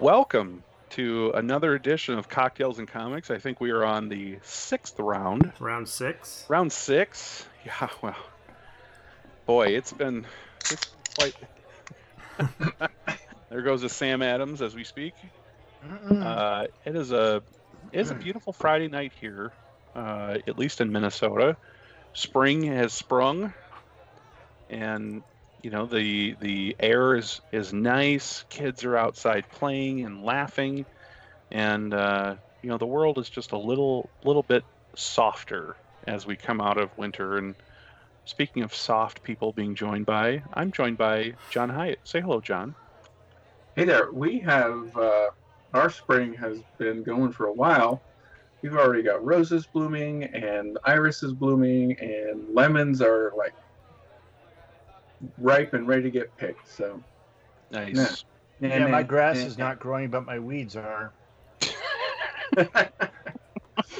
Welcome to another edition of Cocktails and Comics. I think we are on the sixth round. Round six. Round six. Yeah, well, boy, it's been it's quite. there goes a Sam Adams as we speak. Uh, it is a it is a beautiful Friday night here, uh, at least in Minnesota. Spring has sprung, and you know the the air is is nice. Kids are outside playing and laughing, and uh, you know the world is just a little little bit softer as we come out of winter. And speaking of soft people being joined by, I'm joined by John Hijatt. Say hello, John. Hey there. We have uh, our spring has been going for a while. We've already got roses blooming and irises blooming, and lemons are like ripe and ready to get picked. So Nice. yeah, Yeah, my grass Yeah. is not growing, but my weeds are. I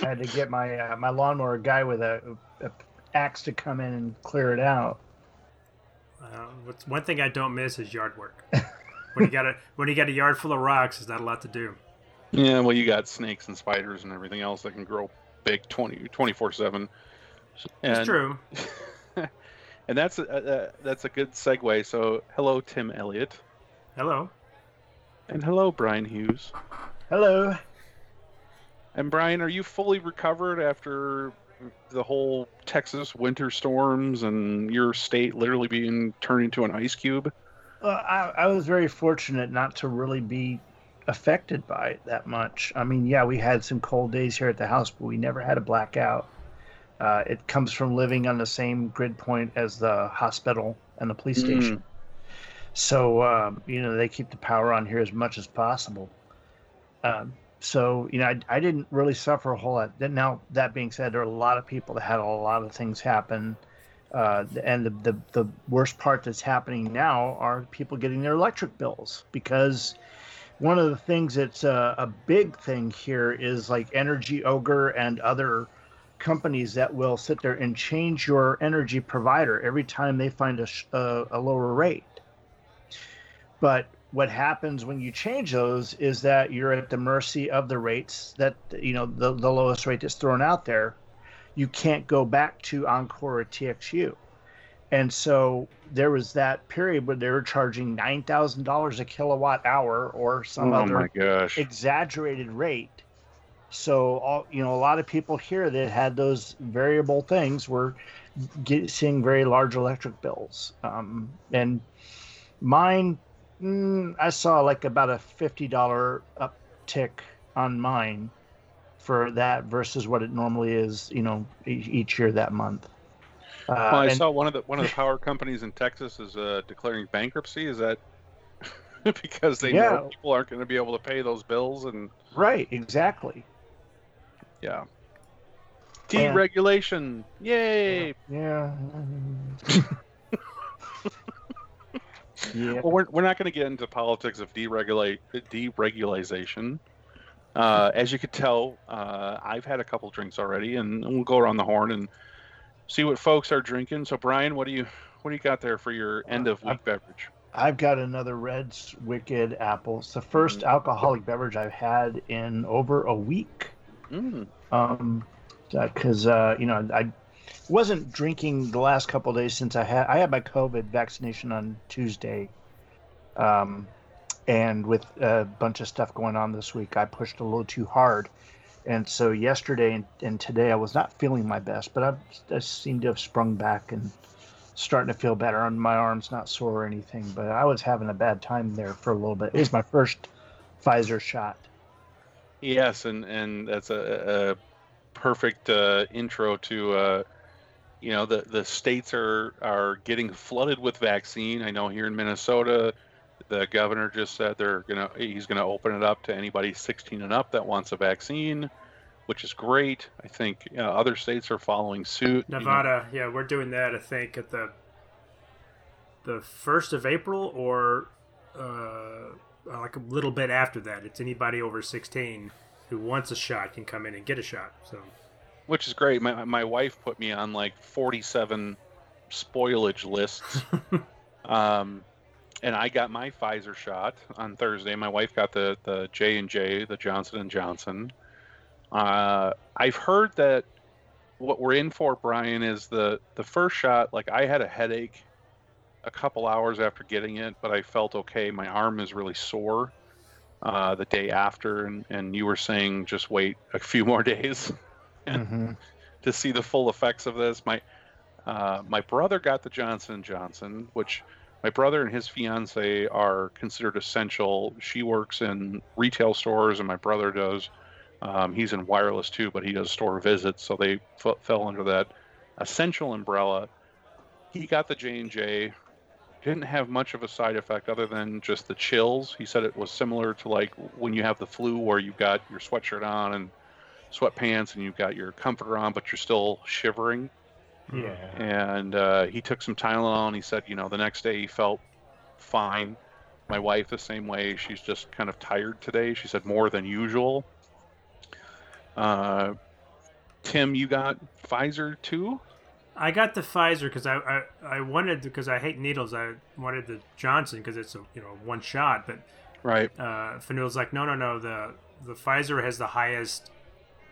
had to get my uh, my lawnmower guy with a, a axe to come in and clear it out. Uh, what's one thing I don't miss is yard work. when you got a when you got a yard full of rocks, there's not a lot to do. Yeah, well, you got snakes and spiders and everything else that can grow big 20, 24/7. It's And, true. and that's a, uh, that's a good segue. So, hello, Tim Elliot, Hello. and hello, Brian Hughes. Hello. And Brian, are you fully recovered after the whole Texas winter storms and your state literally being turned into an ice cube? Well, I, I was very fortunate not to really be affected by it that much. I mean, yeah, we had some cold days here at the house, but we never had a blackout. Uh, it comes from living on the same grid point as the hospital and the police Mm. station. So, um, you know, they keep the power on here as much as possible. Um, so, you know, I, I didn't really suffer a whole lot. Now, that being said, there are a lot of people that had a lot of things happen. Uh, and the, the, the worst part that's happening now are people getting their electric bills because one of the things that's uh, a big thing here is like Energy Ogre and other companies that will sit there and change your energy provider every time they find a, a, a lower rate. But what happens when you change those is that you're at the mercy of the rates that you know the, the lowest rate that's thrown out there. You can't go back to Oncor or TXU. And so there was that period where they were charging nine thousand dollars a kilowatt hour or some oh other exaggerated rate. So all you know, a lot of people here that had those variable things were get, seeing very large electric bills. Um, and mine, mm, I saw like about a fifty dollar uptick on mine for that versus what it normally is. You know, each year that month. Uh, Well, I and- saw one of the one of the power companies in Texas is uh, declaring bankruptcy. Is that because they Yeah. know people aren't going to be able to pay those bills? And right, exactly. Yeah, And- deregulation! Yay! Yeah. yeah. Well, we're, we're not going to get into politics of deregulate deregulation. Uh, as you could tell, uh, I've had a couple drinks already, and we'll go around the horn and see what folks are drinking. So, Brian, what do you what do you got there for your end of week beverage? I've got another Red's Wicked Apple. It's the first alcoholic beverage I've had in over a week. Mm. Um, because uh, you know I wasn't drinking the last couple days since I had I had my COVID vaccination on Tuesday. Um, and with a bunch of stuff going on this week, I pushed a little too hard. And so yesterday and, and today I was not feeling my best, but I've, I seem to have sprung back and starting to feel better. And my arm's not sore or anything, but I was having a bad time there for a little bit. It was my first Pfizer shot. Yes, and and that's a, a perfect uh, intro to uh, you know the the states are are getting flooded with vaccine. I know here in Minnesota, the governor just said they're gonna he's gonna open it up to anybody 16 and up that wants a vaccine, which is great. I think uh, other states are following suit. you know. Nevada, yeah, we're doing that. I think at the the first of April or uh, like a little bit after that. It's anybody over sixteen who wants a shot can come in and get a shot. So which is great. My my wife put me on like 47 spoilage lists. um, and I got my Pfizer shot on Thursday. My wife got the the J and J, the Johnson and Johnson. Uh, I've heard that what we're in for, Brian, is the the first shot. Like I had a headache a couple hours after getting it, but I felt okay. My arm is really sore uh, the day after, and and you were saying just wait a few more days Mm-hmm. to see the full effects of this. My uh, my brother got the Johnson Johnson, which my brother and his fiance are considered essential. She works in retail stores, and my brother does. Um, he's in wireless too, but he does store visits, so they f- fell under that essential umbrella. He got the J and J. Didn't have much of a side effect other than just the chills. He said it was similar to like when you have the flu, where you've got your sweatshirt on and sweatpants, and you've got your comforter on, but you're still shivering Yeah. and uh, he took some Tylenol and he said, you know, the next day he felt fine. My wife the same way. She's just kind of tired today. She said more than usual. Uh, Tim, you got Pfizer too? I got the Pfizer because I, I I wanted because I hate needles. I wanted the Johnson because it's a you know one shot. But Right. uh, like, no, no, no. The the Pfizer has the highest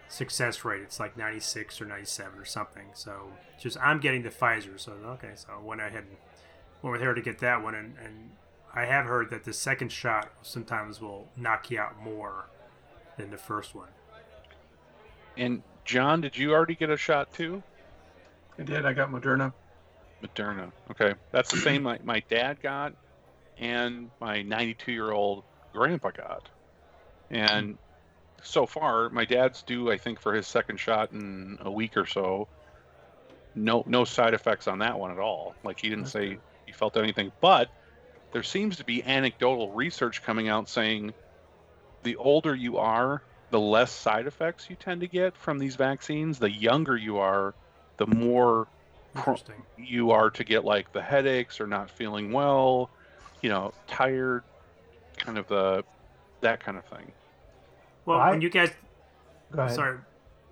success rate. It's like 96 or 97 or something. So just I'm getting the Pfizer. So okay, so I went ahead and went with her to get that one. And, and I have heard that the second shot sometimes will knock you out more than the first one. And John, did you already get a shot too? I did. I got Moderna. Moderna. Okay, that's the same my, my dad got, and my 92 year old grandpa got. And so far, my dad's due, I think, for his second shot in a week or so. No, no side effects on that one at all. Like he didn't say he felt anything, but there seems to be anecdotal research coming out saying the older you are, the less side effects you tend to get from these vaccines. The younger you are, the more pro- Interesting. you are to get like the headaches or not feeling well, you know, tired, kind of the that kind of thing. Well, I- when you guys Go ahead. Sorry.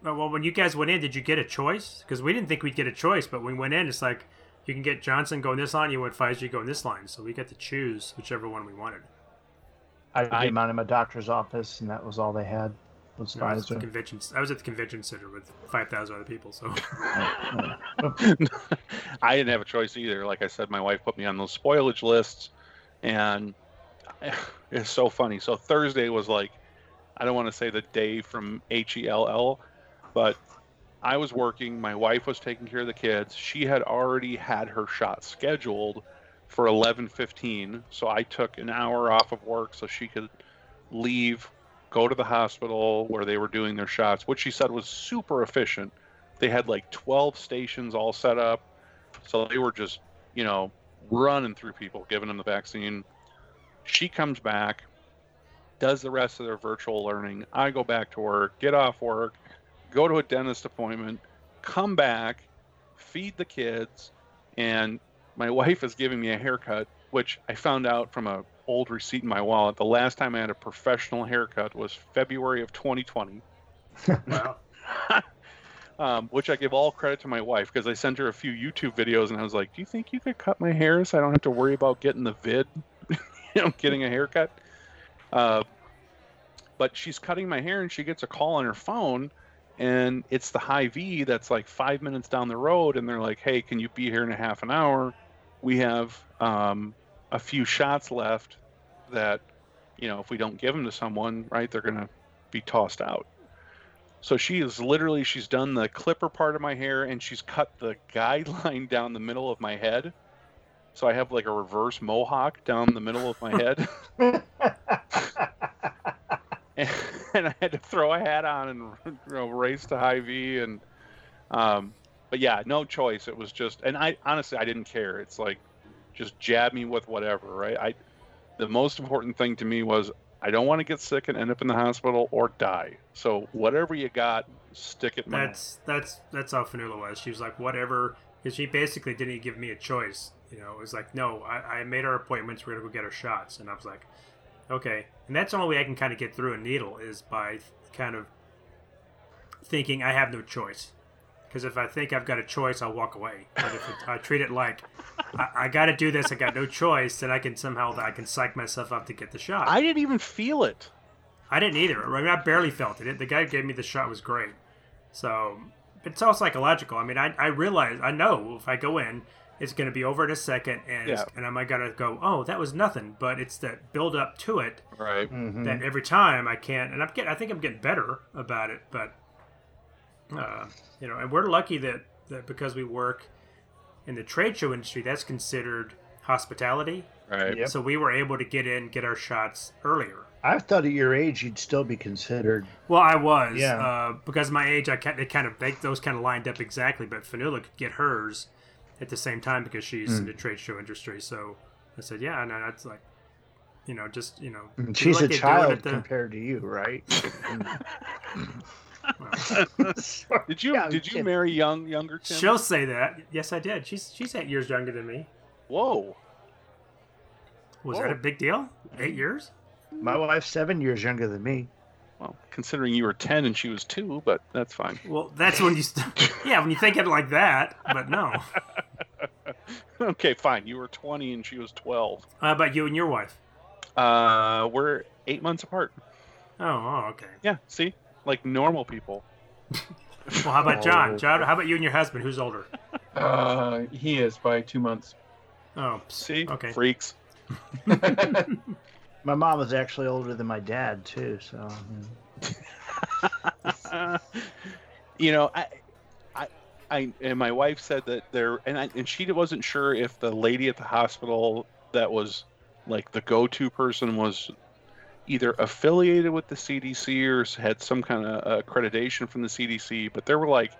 Well, when you guys went in, did you get a choice? Because we didn't think we'd get a choice, but when we went in, it's like you can get Johnson going this line, you went Pfizer, you go this line. So we got to choose whichever one we wanted. I I- came out in my doctor's office, and that was all they had was I was, at the convention, I was at the convention center with 5,000 other people. So I didn't have a choice either. Like I said, my wife put me on those spoilage lists, and it's so funny. So Thursday was like, I don't want to say the day from H E L L, but I was working. My wife was taking care of the kids. She had already had her shot scheduled for 11:15, so I took an hour off of work so she could leave, go to the hospital where they were doing their shots, which she said was super efficient. They had like 12 stations all set up, so they were just, you know, running through people, giving them the vaccine. She comes back, does the rest of their virtual learning. I go back to work, get off work, go to a dentist appointment, come back, feed the kids, and my wife is giving me a haircut, which I found out from a old receipt in my wallet. The last time I had a professional haircut was February of 2020 wow. um, which I give all credit to my wife because I sent her a few YouTube videos and I was like, "Do you think you could cut my hair so I don't have to worry about getting the vid, you know, getting a haircut?" Uh, but she's cutting my hair and she gets a call on her phone, and it's the Hy-Vee that's like five minutes down the road, and they're like, "Hey, can you be here in a half an hour? We have um, a few shots left that, you know, if we don't give them to someone, right, they're gonna be tossed out." So she is literally she's done the clipper part of my hair and she's cut the guideline down the middle of my head. So I have like a reverse mohawk down the middle of my head. and, and I had to throw a hat on and you know, race to Hy-Vee and um but yeah, no choice. It was just and I honestly I didn't care. It's like just jab me with whatever, right? I the most important thing to me was I don't want to get sick and end up in the hospital or die. So whatever you got, stick it That's that's that's how Fanula was. She was like, whatever. Because she basically didn't give me a choice. You know, it was like, no, I, I made our appointments. We're gonna go get our shots, and I was like, okay. And that's the only way I can kind of get through a needle is by kind of thinking I have no choice. Because if I think I've got a choice, I'll walk away. But if it, I treat it like I, I got to do this, I got no choice, then I can somehow I can psych myself up to get the shot. I didn't even feel it. I didn't either. I mean, I barely felt it. The guy who gave me the shot was great. So it's all psychological. I mean, I, I realize, I know if I go in, it's going to be over in a second, and Yeah. and I'm going to go, oh, that was nothing. But it's that build up to it Right. Mhm. that every time I can't, and I'm get, I think I'm getting better about it. But uh, you know, and we're lucky that that because we work in the trade show industry, that's considered hospitality. Right. Yep. So we were able to get in, get our shots earlier. I thought at your age you'd still be considered. Well, I was, Yeah. uh, because of my age, I ca- they kind of they, those kind of lined up exactly. But Fanula could get hers at the same time because she's in the trade show industry. So I said, yeah, no, that's like, you know, just you know, She's a they child the- compared to you, right? Did you Yeah, did you kidding. marry young younger Tim? She'll say that. Yes, I did. She's she's eight years younger than me. Whoa. Was Whoa. that a big deal? Eight years? My wife's seven years younger than me. Well, considering you were ten and she was two, but that's fine. Well, that's when you, st- yeah, when you think of it like that. But no. okay, fine. You were twenty and she was twelve. How about you and your wife? Uh, we're eight months apart. Oh, oh okay. Yeah. See, like normal people. Well, how about John? Oh. John, how about you and your husband? Who's older? Uh, he is by two months. Oh, See, Okay. freaks. My mom is actually older than my dad too, so you know, I, I, I, and my wife said that there, and I, and she wasn't sure if the lady at the hospital that was like the go-to person was either affiliated with the CDC or had some kind of uh, accreditation from the CDC. But there were like,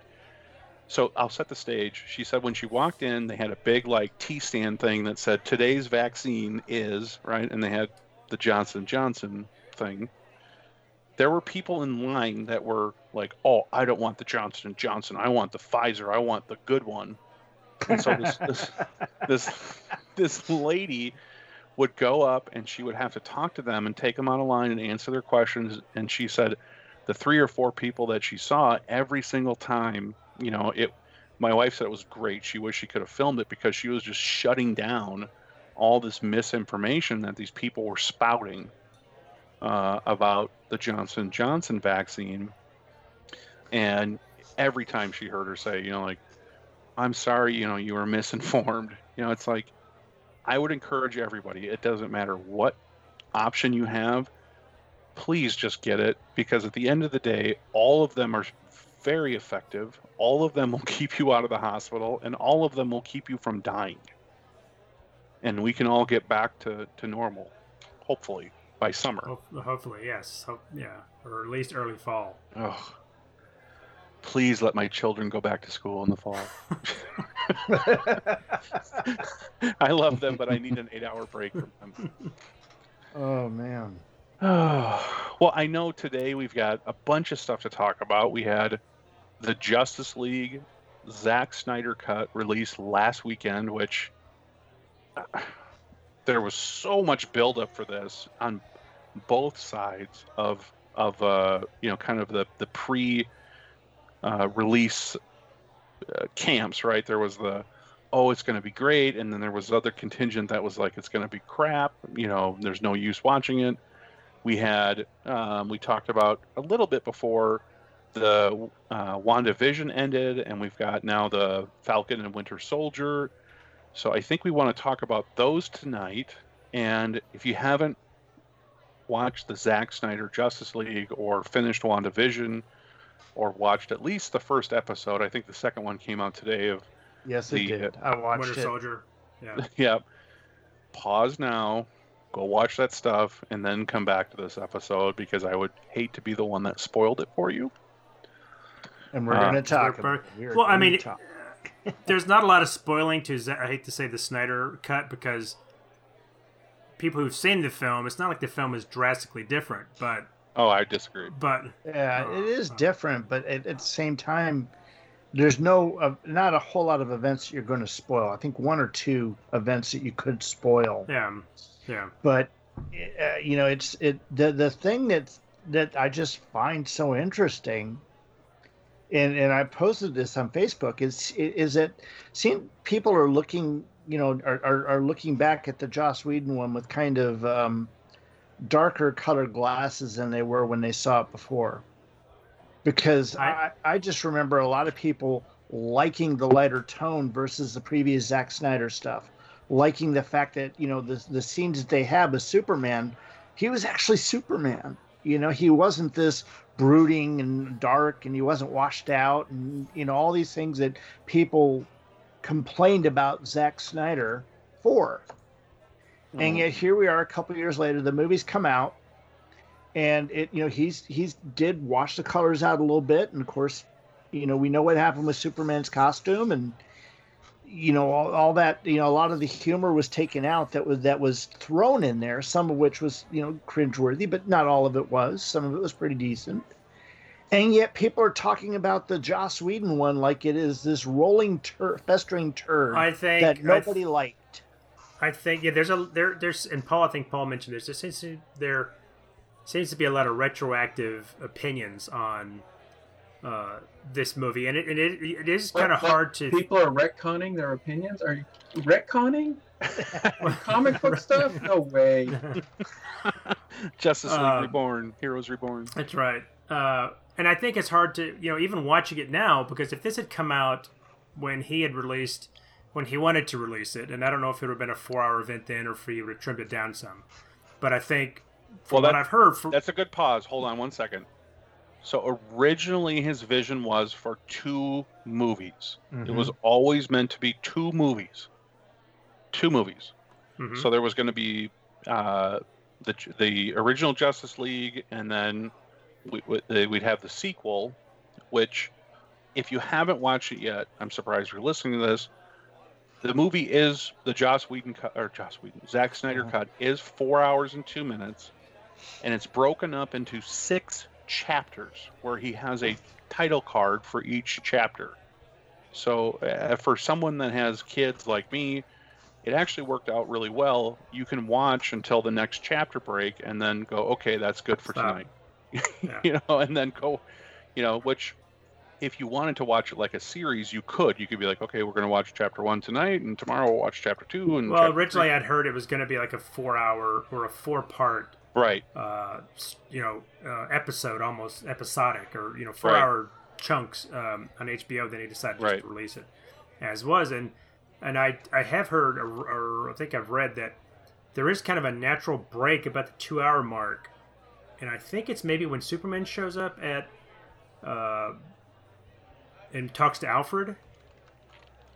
so I'll set the stage. She said when she walked in, they had a big like T stand thing that said today's vaccine is right, and they had the Johnson Johnson thing there were people in line that were like, "Oh, I don't want the Johnson Johnson. I want the Pfizer. I want the good one." And so this this this, this lady would go up and she would have to talk to them and take them on of line and answer their questions. And she said, the three or four people that she saw every single time, you know, it. My wife said it was great. She wished she could have filmed it because she was just shutting down all this misinformation that these people were spouting uh, about the Johnson Johnson vaccine, and every time she heard her say, you know, like, "I'm sorry, you know, you were misinformed," you know, it's like, I would encourage everybody. It doesn't matter what option you have, please just get it because at the end of the day, all of them are very effective. All of them will keep you out of the hospital, and all of them will keep you from dying. And we can all get back to, to normal, hopefully, by summer. Hopefully, yes. Ho- yeah, or at least early fall. Oh, please let my children go back to school in the fall. I love them, but I need an eight-hour break from them. oh man. well, I know today we've got a bunch of stuff to talk about. We had the Justice League Zack Snyder cut released last weekend, which uh, there was so much buildup for this on both sides of of uh, you know kind of the the pre uh, release uh, camps. Right, there was the oh it's going to be great, and then there was other contingent that was like it's going to be crap. You know, there's no use watching it we had um, we talked about a little bit before the uh, WandaVision ended, and we've got now the Falcon and Winter Soldier. So I think we want to talk about those tonight. And if you haven't watched the Zack Snyder Justice League or finished WandaVision or watched at least the first episode, I think the second one came out today of Yes, it did. I watched Winter it. Soldier. Yeah. yeah. Pause now, go watch that stuff, and then come back to this episode because I would hate to be the one that spoiled it for you. And we're Uh, going to talk about it. We well, I mean. There's not a lot of spoiling to. Z- I hate to say the Snyder cut because people who've seen the film, it's not like the film is drastically different, but Oh, I disagree. but Yeah, Uh, it is uh. different, but at, at the same time, there's no, uh, not a whole lot of events you're going to spoil. I think one or two events that you could spoil, yeah, yeah. but uh, you know, it's it the the thing that that I just find so interesting and and I posted this on Facebook. Is is that seeing people are looking, you know, are, are, are looking back at the Joss Whedon one with kind of um, darker colored glasses than they were when they saw it before. Because I, I, I just remember a lot of people liking the lighter tone versus the previous Zack Snyder stuff, liking the fact that you know the the scenes that they have with Superman, he was actually Superman. You know, he wasn't this brooding and dark and he wasn't washed out and you know all these things that people complained about Zack Snyder for. Mm-hmm. And yet here we are a couple years later the movie's come out and it you know he's he's did wash the colors out a little bit and of course you know we know what happened with Superman's costume and you know all, all, that you know a lot of the humor was taken out that was that was thrown in there some of which was you know cringeworthy but not all of it was. Some of it was pretty decent. And yet people are talking about the Joss Whedon one like it is this rolling tur- festering turd I think that nobody th- liked I think yeah there's a there there's and Paul I think Paul mentioned this there seems to, there seems to be a lot of retroactive opinions on uh, this movie, and it, and it, it is kind of hard to. People are retconning their opinions. Are you retconning comic book stuff? No way. Justice League um, Reborn, Heroes Reborn. That's right. Uh, and I think it's hard to you know even watching it now because if this had come out when he had released when he wanted to release it, and I don't know if it would have been a four-hour event then, or if he would have trimmed it down some. But I think, from well, that, what I've heard, for, that's a good pause. Hold on one second. So originally, his vision was for two movies. Mm-hmm. It was always meant to be two movies. Two movies. Mm-hmm. So there was going to be uh, the the original Justice League, and then we, would have the sequel, which, if you haven't watched it yet, I'm surprised you're listening to this. The movie is the Joss Whedon cut, or Joss Whedon, Zack Snyder uh-huh. cut is four hours and two minutes, and it's broken up into six chapters where he has a title card for each chapter. So uh, for someone that has kids like me, it actually worked out really well. You can watch until the next chapter break and then go, okay, that's good for Stop. tonight. Yeah. you know, and then go, you know, which if you wanted to watch it like a series, you could. You could be like, okay, we're going to watch chapter one tonight, and tomorrow we'll watch chapter two. And well, originally i I'd heard it was going to be like a four-hour or a four-part right uh, you know uh, episode almost episodic or you know four right. hour chunks um, on hbo then he decided right. to release it as was and and i i have heard or, or, i think i've read that there is kind of a natural break about the two hour mark and i think it's maybe when superman shows up at uh, and talks to alfred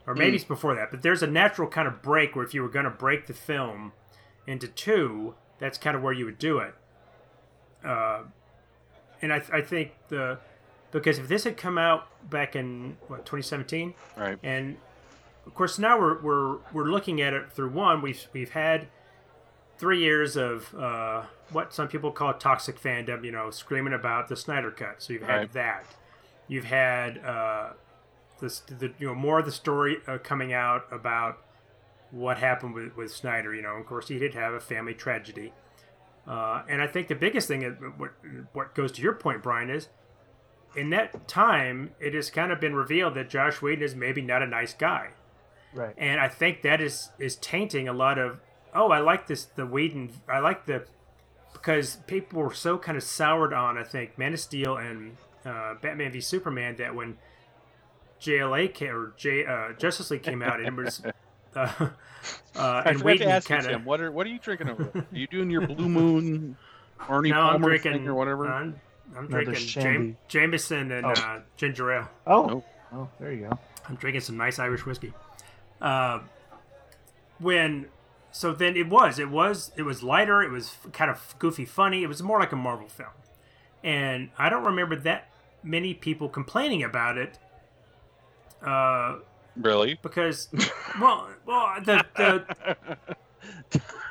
or maybe mm. it's before that but there's a natural kind of break where if you were going to break the film into two that's kind of where you would do it. Uh, and I, I think the because if this had come out back in what 2017, right? And of course now we're we're we're looking at it through one. We've we've had three years of uh, what some people call toxic fandom. You know, screaming about the Snyder Cut. So you've had right. that. You've had uh, this the you know more of the story uh, coming out about what happened with, with Snyder. You know, of course, he did have a family tragedy. Uh, and I think the biggest thing, what, what goes to your point, Brian, is in that time, it has kind of been revealed that Joss Whedon is maybe not a nice guy. Right. And I think that is is tainting a lot of, oh, I like this, the Whedon, I like the, because people were so kind of soured on, I think, Man of Steel and uh, Batman v Superman that when JLA came, or J, uh, Justice League came out, it was uh, uh, and Whedon kind of. What are what are you drinking over? Are you doing your Blue Moon, Arnie no, Palmer I'm drinking, or whatever? I'm, I'm drinking Jam- Jameson and oh. uh, ginger ale. Oh. oh, there you go. I'm drinking some nice Irish whiskey. Uh, when so then it was it was it was lighter. It was kind of goofy, funny. It was more like a Marvel film, and I don't remember that many people complaining about it. Uh, Really? Because, well, well, the the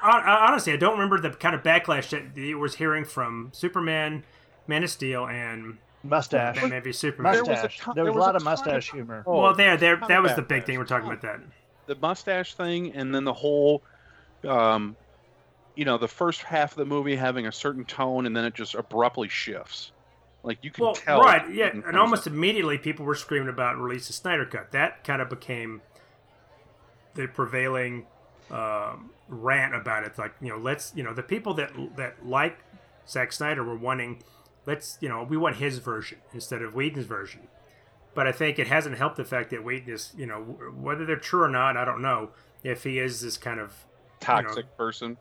honestly, I don't remember the kind of backlash that it was hearing from Superman, Man of Steel, and mustache. Batman v Superman. Mustache. There was a, ton, there was there was a lot of mustache humor. Oh, well, there, there, that was the big thing we're talking about. That the mustache thing, and then the whole, um, you know, the first half of the movie having a certain tone, and then it just abruptly shifts. Like you can well, tell. right? Yeah, and almost in. immediately people were screaming about release the Snyder cut. That kind of became the prevailing um, rant about it. It's like you know, let's you know the people that that like Zack Snyder were wanting, let's you know, we want his version instead of Whedon's version. But I think it hasn't helped the fact that Whedon is, you know, whether they're true or not, I don't know. If he is this kind of toxic person.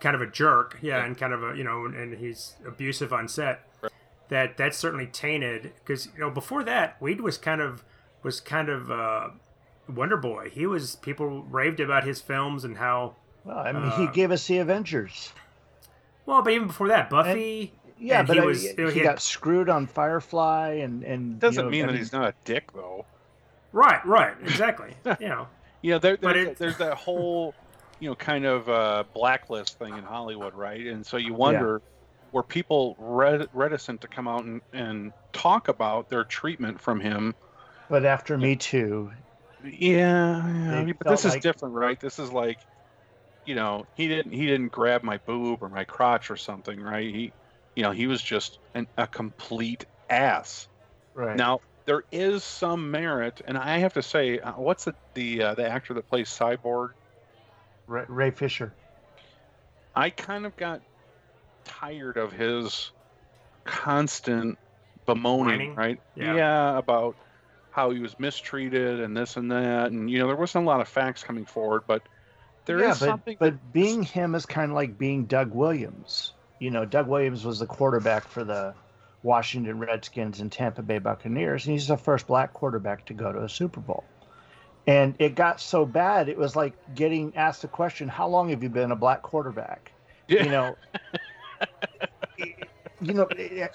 kind of a jerk, yeah, Yeah. and kind of a you know, and he's abusive on set. That that's certainly tainted because you know before that, Weed was kind of was kind of uh, Wonder Boy. He was people raved about his films and how Well, I mean, he Uh, gave us the Avengers. well, but even before that, Buffy. Yeah, and but he I- was- he, you know, he had- got screwed on Firefly, and and Doesn't you know, mean I that he's not a dick though. right, right, exactly. you know, Yeah, there, But there's, it- there's that whole, you know, kind of uh, blacklist thing in Hollywood, right? And so you wonder, were people ret- reticent to come out and, and talk about their treatment from him? But after Me Too, Yeah, yeah, but this felt is different, right? This is like, you know, he didn't he didn't grab my boob or my crotch or something, right? He, you know, he was just an, a complete ass. right? Now there is some merit, and I have to say, uh, what's the the uh, the actor that plays Cyborg? Ray, Ray Fisher. I kind of got tired of his constant bemoaning, Whining? right? Yeah. about how he was mistreated and this and that, and you know there wasn't a lot of facts coming forward, but there is yeah, but, something. but being him is kind of like being Doug Williams. You know, Doug Williams was the quarterback for the Washington Redskins and Tampa Bay Buccaneers, and he's the first black quarterback to go to a Super Bowl. And it got so bad, it was like getting asked the question, "How long have you been a black quarterback?" Yeah. You know, you know,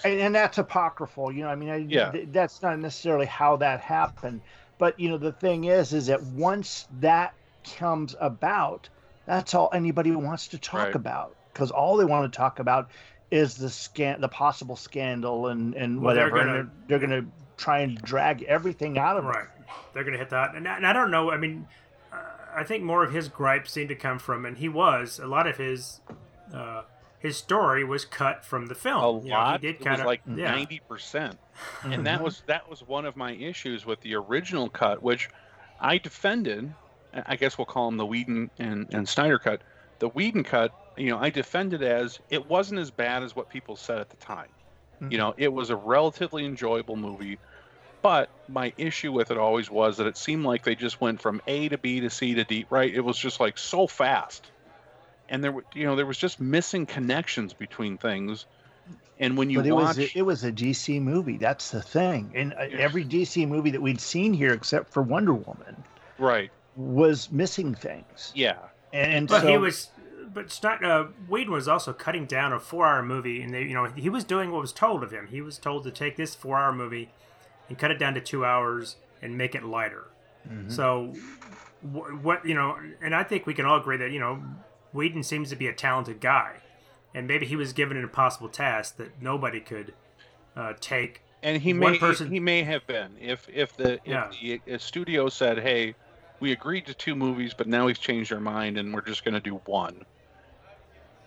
and, and that's apocryphal. You know, I mean, I, Yeah. th- that's not necessarily how that happened. But you know, the thing is, is that once that comes about, that's all anybody wants to talk Right. about because all they want to talk about is the scan, the possible scandal, and and Well, they're whatever. gonna- and they're, they're going to try and drag everything out of it. right. They're gonna hit that, and, I- and I don't know. I mean, uh, I think more of his gripes seem to come from, and he was a lot of his. Uh, his story was cut from the film. a You know, lot. he did cut it was of like yeah. ninety percent, and that was that was one of my issues with the original cut, which I defended. I guess we'll call them the Whedon and, and Snyder cut. The Whedon cut, you know, I defended as it wasn't as bad as what people said at the time. You mm-hmm. know, it was a relatively enjoyable movie, but my issue with it always was that it seemed like they just went from A to B to C to D, right? It was just like so fast. And there were, you know, there was just missing connections between things. And when you but it watch, was it was a DC movie. That's the thing. And uh, every DC movie that we'd seen here, except for Wonder Woman, right? was missing things. Yeah, And But so, he was, but Stein, uh, Whedon was also cutting down a four-hour movie, and they, you know, he was doing what was told of him. He was told to take this four-hour movie and cut it down to two hours and make it lighter. Mhm. So, wh- what you know, and I think we can all agree that you know, Whedon seems to be a talented guy, and maybe he was given an impossible task that nobody could uh, take. and he One may person- he may have been if if the Yeah. the uh, studio said, hey, we agreed to two movies, but now we've changed our mind and we're just going to do one.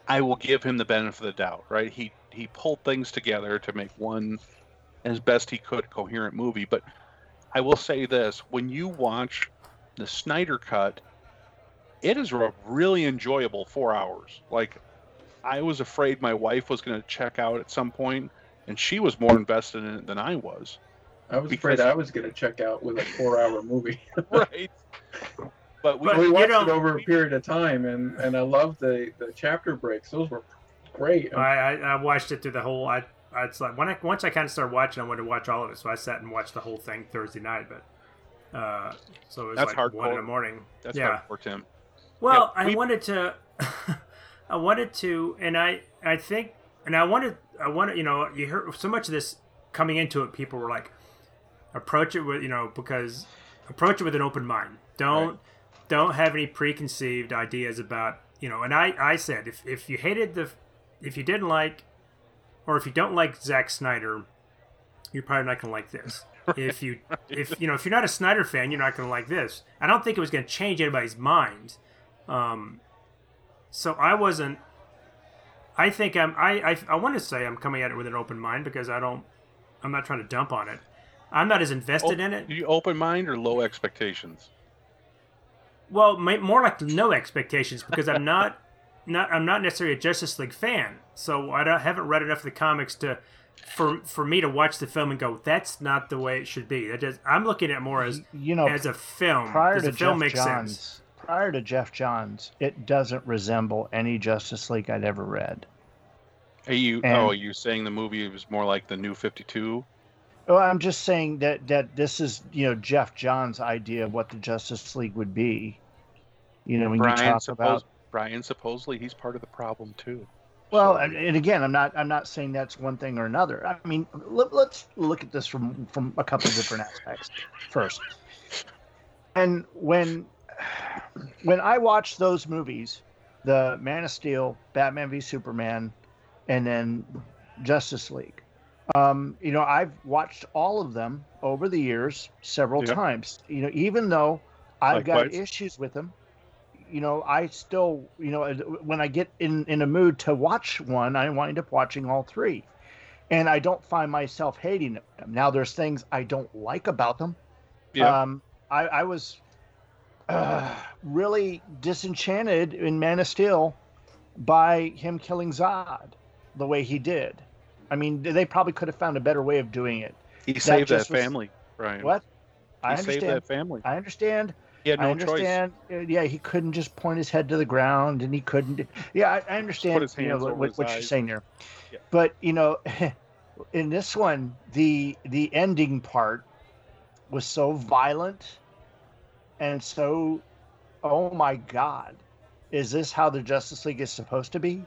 I will give him the benefit of the doubt, right? He he pulled things together to make one as best he could coherent movie, but I will say this, when you watch the Snyder cut, it is a really enjoyable 4 hours. Like I was afraid my wife was going to check out at some point and she was more invested in it than I was. I was Because- afraid I was going to check out with a four-hour movie. right. But we But we watched don't- it over a period of time, and and I loved the the chapter breaks. Those were great. I, I, I watched it through the whole. I, I it's like when I once I kind of started watching, I wanted to watch all of it, so I sat and watched the whole thing Thursday night. But uh, so it was That's like one in the morning. that's yeah. hardcore, Tim. Well, we- I wanted to, I wanted to, and I, I think, and I wanted, I wanted, you know, you heard so much of this coming into it. People were like, approach it with, you know, because approach it with an open mind. Don't, Right. don't have any preconceived ideas about, you know. And I, I said, if if you hated the, if you didn't like, or if you don't like Zack Snyder, you're probably not gonna like this. If you, if you know, if you're not a Snyder fan, you're not gonna like this. I don't think it was gonna change anybody's mind. Um, so I wasn't. I think I'm. I I, I want to say I'm coming at it with an open mind because I don't. I'm not trying to dump on it. I'm not as invested Oh, in it. You open mind or low expectations? Well, ma- more like no expectations because I'm not, not I'm not necessarily a Justice League fan, so I don't, haven't read enough of the comics to, for for me to watch the film and go, that's not the way it should be. That does, I'm looking at it more as you know, as a film. prior Does to the film Geoff make Johns, sense? Prior to Geoff Johns, it doesn't resemble any Justice League I'd ever read. Are you? And- oh, are you saying the movie was more like the New Fifty Two? Well, oh, I'm just saying that that this is you know Geoff Johns' idea of what the Justice League would be. You know, when you Brian, talk suppose, about Brian supposedly he's part of the problem too. well, So- and, again, I'm not I'm not saying that's one thing or another. I mean, let, let's look at this from from a couple of different aspects first. And when when I watch those movies, the Man of Steel, Batman v Superman, and then Justice League. Um, you know, I've watched all of them over the years several Yeah. times. You know, even though I've got issues with them, you know, I still, you know, when I get in in a mood to watch one, I wind up watching all three, and I don't find myself hating them. Now, there's things I don't like about them. Yeah. Um, I, I was uh, really disenchanted in Man of Steel by him killing Zod the way he did. I mean, they probably could have found a better way of doing it. he saved that just was- family, Brian. What? He I saved understand. that family. I understand. He had no I choice. understand. Uh, Yeah, he couldn't just point his head to the ground, and he couldn't. Yeah, I, I understand. you know what, what, you're saying there, Yeah. but you know, in this one, the the ending part was so violent and so, oh my God, is this how the Justice League is supposed to be?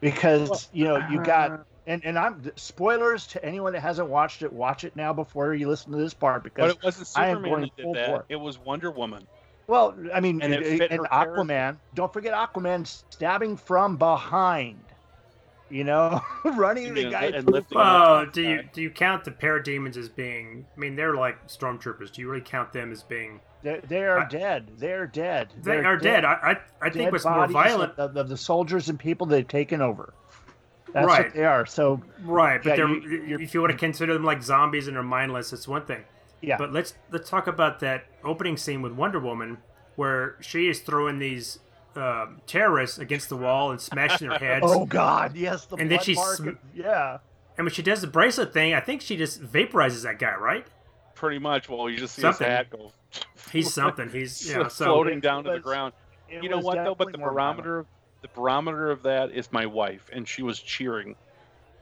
Because you know you got uh-huh. and and I'm spoilers to anyone that hasn't watched it. Watch it now before you listen to this part But because it wasn't I am Superman going that did full that. bore. It was Wonder Woman. well, I mean, And and, it and her Aquaman. Don't forget Aquaman stabbing from behind. You know, running You the guy. and through lifting Oh, do you do you count the parademons as being? I mean, they're like stormtroopers. Do you really count them as being? They, they are I- dead. They are dead. They They're are dead. I I, I think dead what's more violent, of, of the soldiers and people they've taken over. That's Right. what they are. So right? But Yeah, they're, you- you're- if you want to consider them like zombies and they're mindless, it's one thing. yeah, But let's let's talk about that opening scene with Wonder Woman, where she is throwing these um, terrorists against the wall and smashing their heads. oh God, yes, the And then blood she sm- yeah. And when she does the bracelet thing, I think she just vaporizes that guy, right? Pretty much. Well, you just see Something. his hat go He's something. He's yeah. So floating down to the ground. You know what though? But the definitely more violent. barometer, the barometer of that is my wife, and she was cheering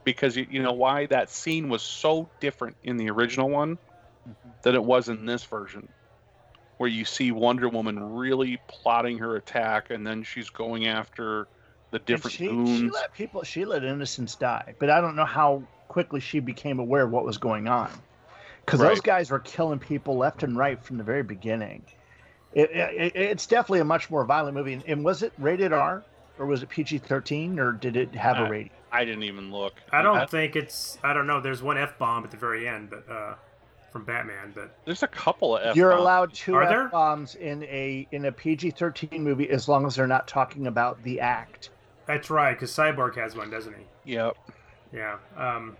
because you, you know why that scene was so different in the original one Mm-hmm. than it was in this version, where you see Wonder Woman really plotting her attack, and then she's going after the And different she, she let people she let innocents die but i don't know how quickly she became aware of what was going on because those guys were killing people left and right from the very beginning it, it, it's definitely a much more violent movie and, and was it rated r or was it pg-13 or did it have Uh, a rating I didn't even look. I don't Uh, think it's. I don't know. There's one f bomb at the very end, but uh, from Batman. But There's a couple of F you're bombs. allowed two f-bombs in a in a pg-13 movie as long as they're not talking about the act that's right, because Cyborg has one, doesn't he? Yep. Yeah. Um,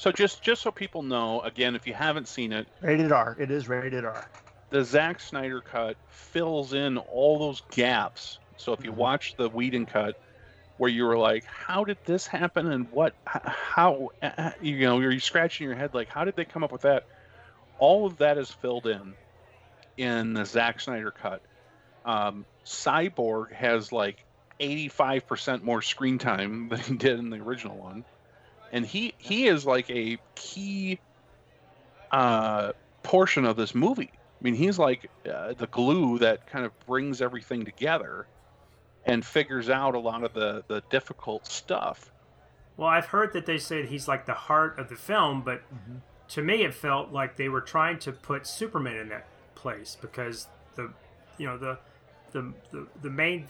So just just so people know, again, if you haven't seen it, rated r it is rated r the Zack Snyder cut fills in all those gaps. So if you Mhm. watch the Whedon cut, where you were like, "How did this happen?" and what, how, you know, you're scratching your head like, "How did they come up with that?" All of that is filled in in the Zack Snyder cut. Um, Cyborg has like 85% more screen time than he did in the original one, and he he is like a key uh, portion of this movie. I mean, he's like uh, the glue that kind of brings everything together and figures out a lot of the the difficult stuff. well, I've heard that they say he's like the heart of the film, but to me, it felt like they were trying to put Superman in that place because the, you know, the, the, the, the main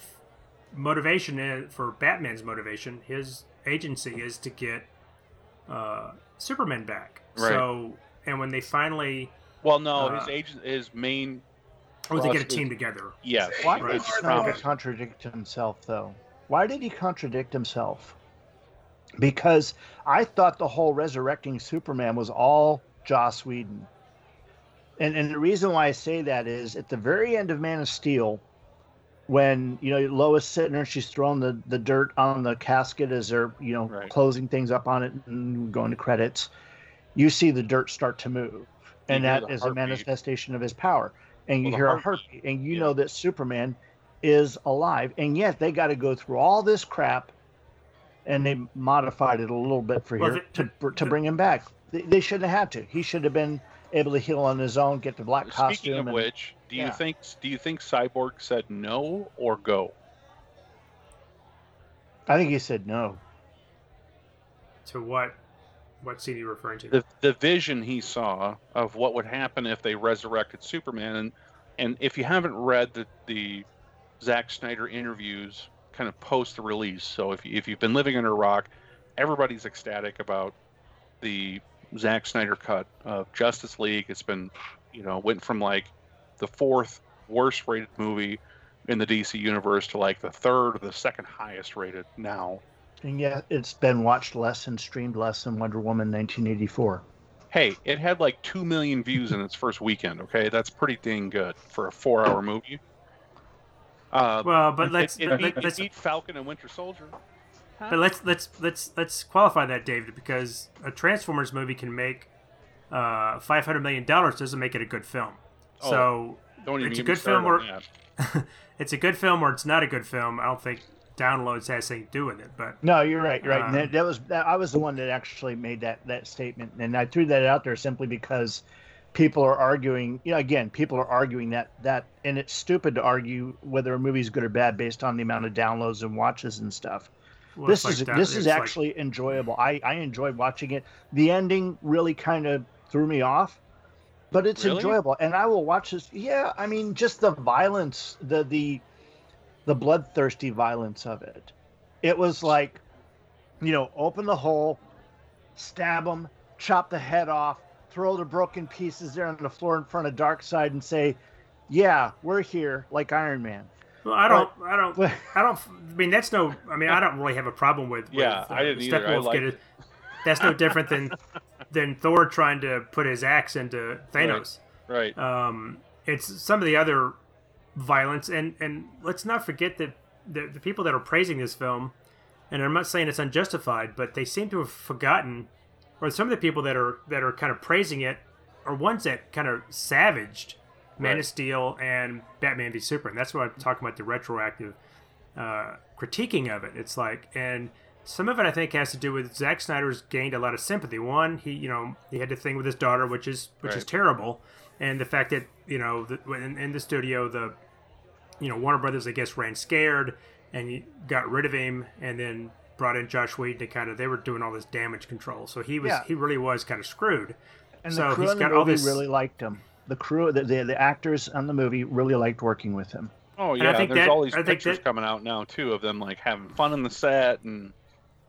motivation for Batman's motivation, his agency is to get uh, Superman back. Right. So, and when they finally, Well, no, Uh, his agent, his main, or they get a team together. Yeah. Why Right. did his Snyder contradict himself, though? Why did he contradict himself? because I thought the whole resurrecting Superman was all Joss Whedon. And and the reason why I say that is at the very end of Man of Steel, when you know Lois sitting there, she's throwing the, the dirt on the casket as they're you know Right. closing things up on it and going to credits. You see the dirt start to move, and that the a manifestation of his power. And you Well, hear a heartbeat, heartbeat, and you yeah. know that Superman is alive, and yet they got to go through all this crap, and they modified it a little bit for Well, here to to bring him back. They, they shouldn't have had to. He should have been able to heal on his own, get the black costume. Speaking of and- which, do you yeah. think do you think Cyborg said no or go? I think he said no. To what? What scene are you referring to? The the vision he saw of what would happen if they resurrected Superman, and and if you haven't read the the Zack Snyder interviews, kind of post the release. So if you, if you've been living under a rock, everybody's ecstatic about the Zack Snyder cut of Justice League. It's been, you know, went from like the fourth worst rated movie in the DC universe to like the third or the second highest rated now. And yet it's been watched less and streamed less than Wonder Woman 1984. Hey, it had like two million views in its first weekend. Okay, that's pretty dang good for a four-hour movie. Uh, well, but let's it, let, beat, let's it beat Falcon and Winter Soldier. but let's let's let's let's qualify that, David, because a Transformers movie can make uh, five hundred million dollars doesn't make it a good film. Oh, So Don't even It's a good film started or- it's a good film or it's not a good film. I don't think downloads has anything to do with it. But No, you're right. You're right. Um, that, that was that, I was the one that actually made that that statement, and I threw that out there simply because people are arguing. You know, again, people are arguing that that, and it's stupid to argue whether a movie's good or bad based on the amount of downloads and watches and stuff. well, this it's is like that- this is it's like- actually enjoyable. I I enjoyed watching it. The ending really kind of threw me off, but it's Really? enjoyable, and I will watch this. Yeah, I mean, just the violence, the the the bloodthirsty violence of it. It was like, you know, open the hole, stab them, chop the head off, throw the broken pieces there on the floor in front of Darkseid, and say, "Yeah, we're here," like Iron Man. Well, I don't, I don't, But- I don't. I mean, that's no. I mean, I don't really have a problem with. Yeah, uh, I didn't either. I Steppenwolf liked getting- That's no different than than Thor trying to put his axe into Thanos. Right. Um, it's some of the other violence, and and let's not forget that the, the people that are praising this film, and I'm not saying it's unjustified, but they seem to have forgotten, or some of the people that are that are kind of praising it are ones that kind of savaged Man Right. of Steel and Batman v Superman. That's what I'm talking about the retroactive uh, critiquing of it. It's like, and some of it I think has to do with Zack Snyder's gained a lot of sympathy. One, he you know he had the thing with his daughter, which is which is terrible, and the fact that you know the, in, in the studio the you know Warner Brothers I guess ran scared and got rid of him, and then brought in Joss Whedon to kind of they were doing all this damage control. So he was Yeah. he really was kind of screwed. And So the crew he's on the got all this- really liked him. The crew, the, the the actors on the movie really liked working with him. Oh I yeah, think there's that- all these I pictures that- coming out now too of them like having fun on the set and.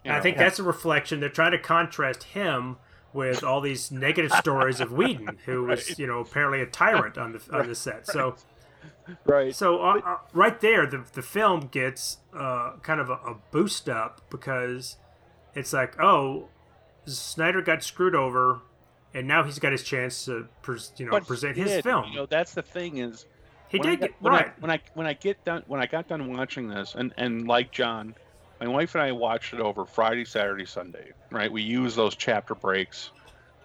You And I know, think that's a reflection. They're trying to contrast him with all these negative stories of Whedon, who was, you know, apparently a tyrant on the on the set. So, right. so uh, uh, right there, the the film gets uh, kind of a, a boost up because it's like, oh, Snyder got screwed over, and now he's got his chance to, pres- you know, But present his did, film. You know, that's the thing is he when I did got- get when right. I, when I when I get done when I got done watching this, and and like John, my wife and I watched it over Friday, Saturday, Sunday. Right, we use those chapter breaks,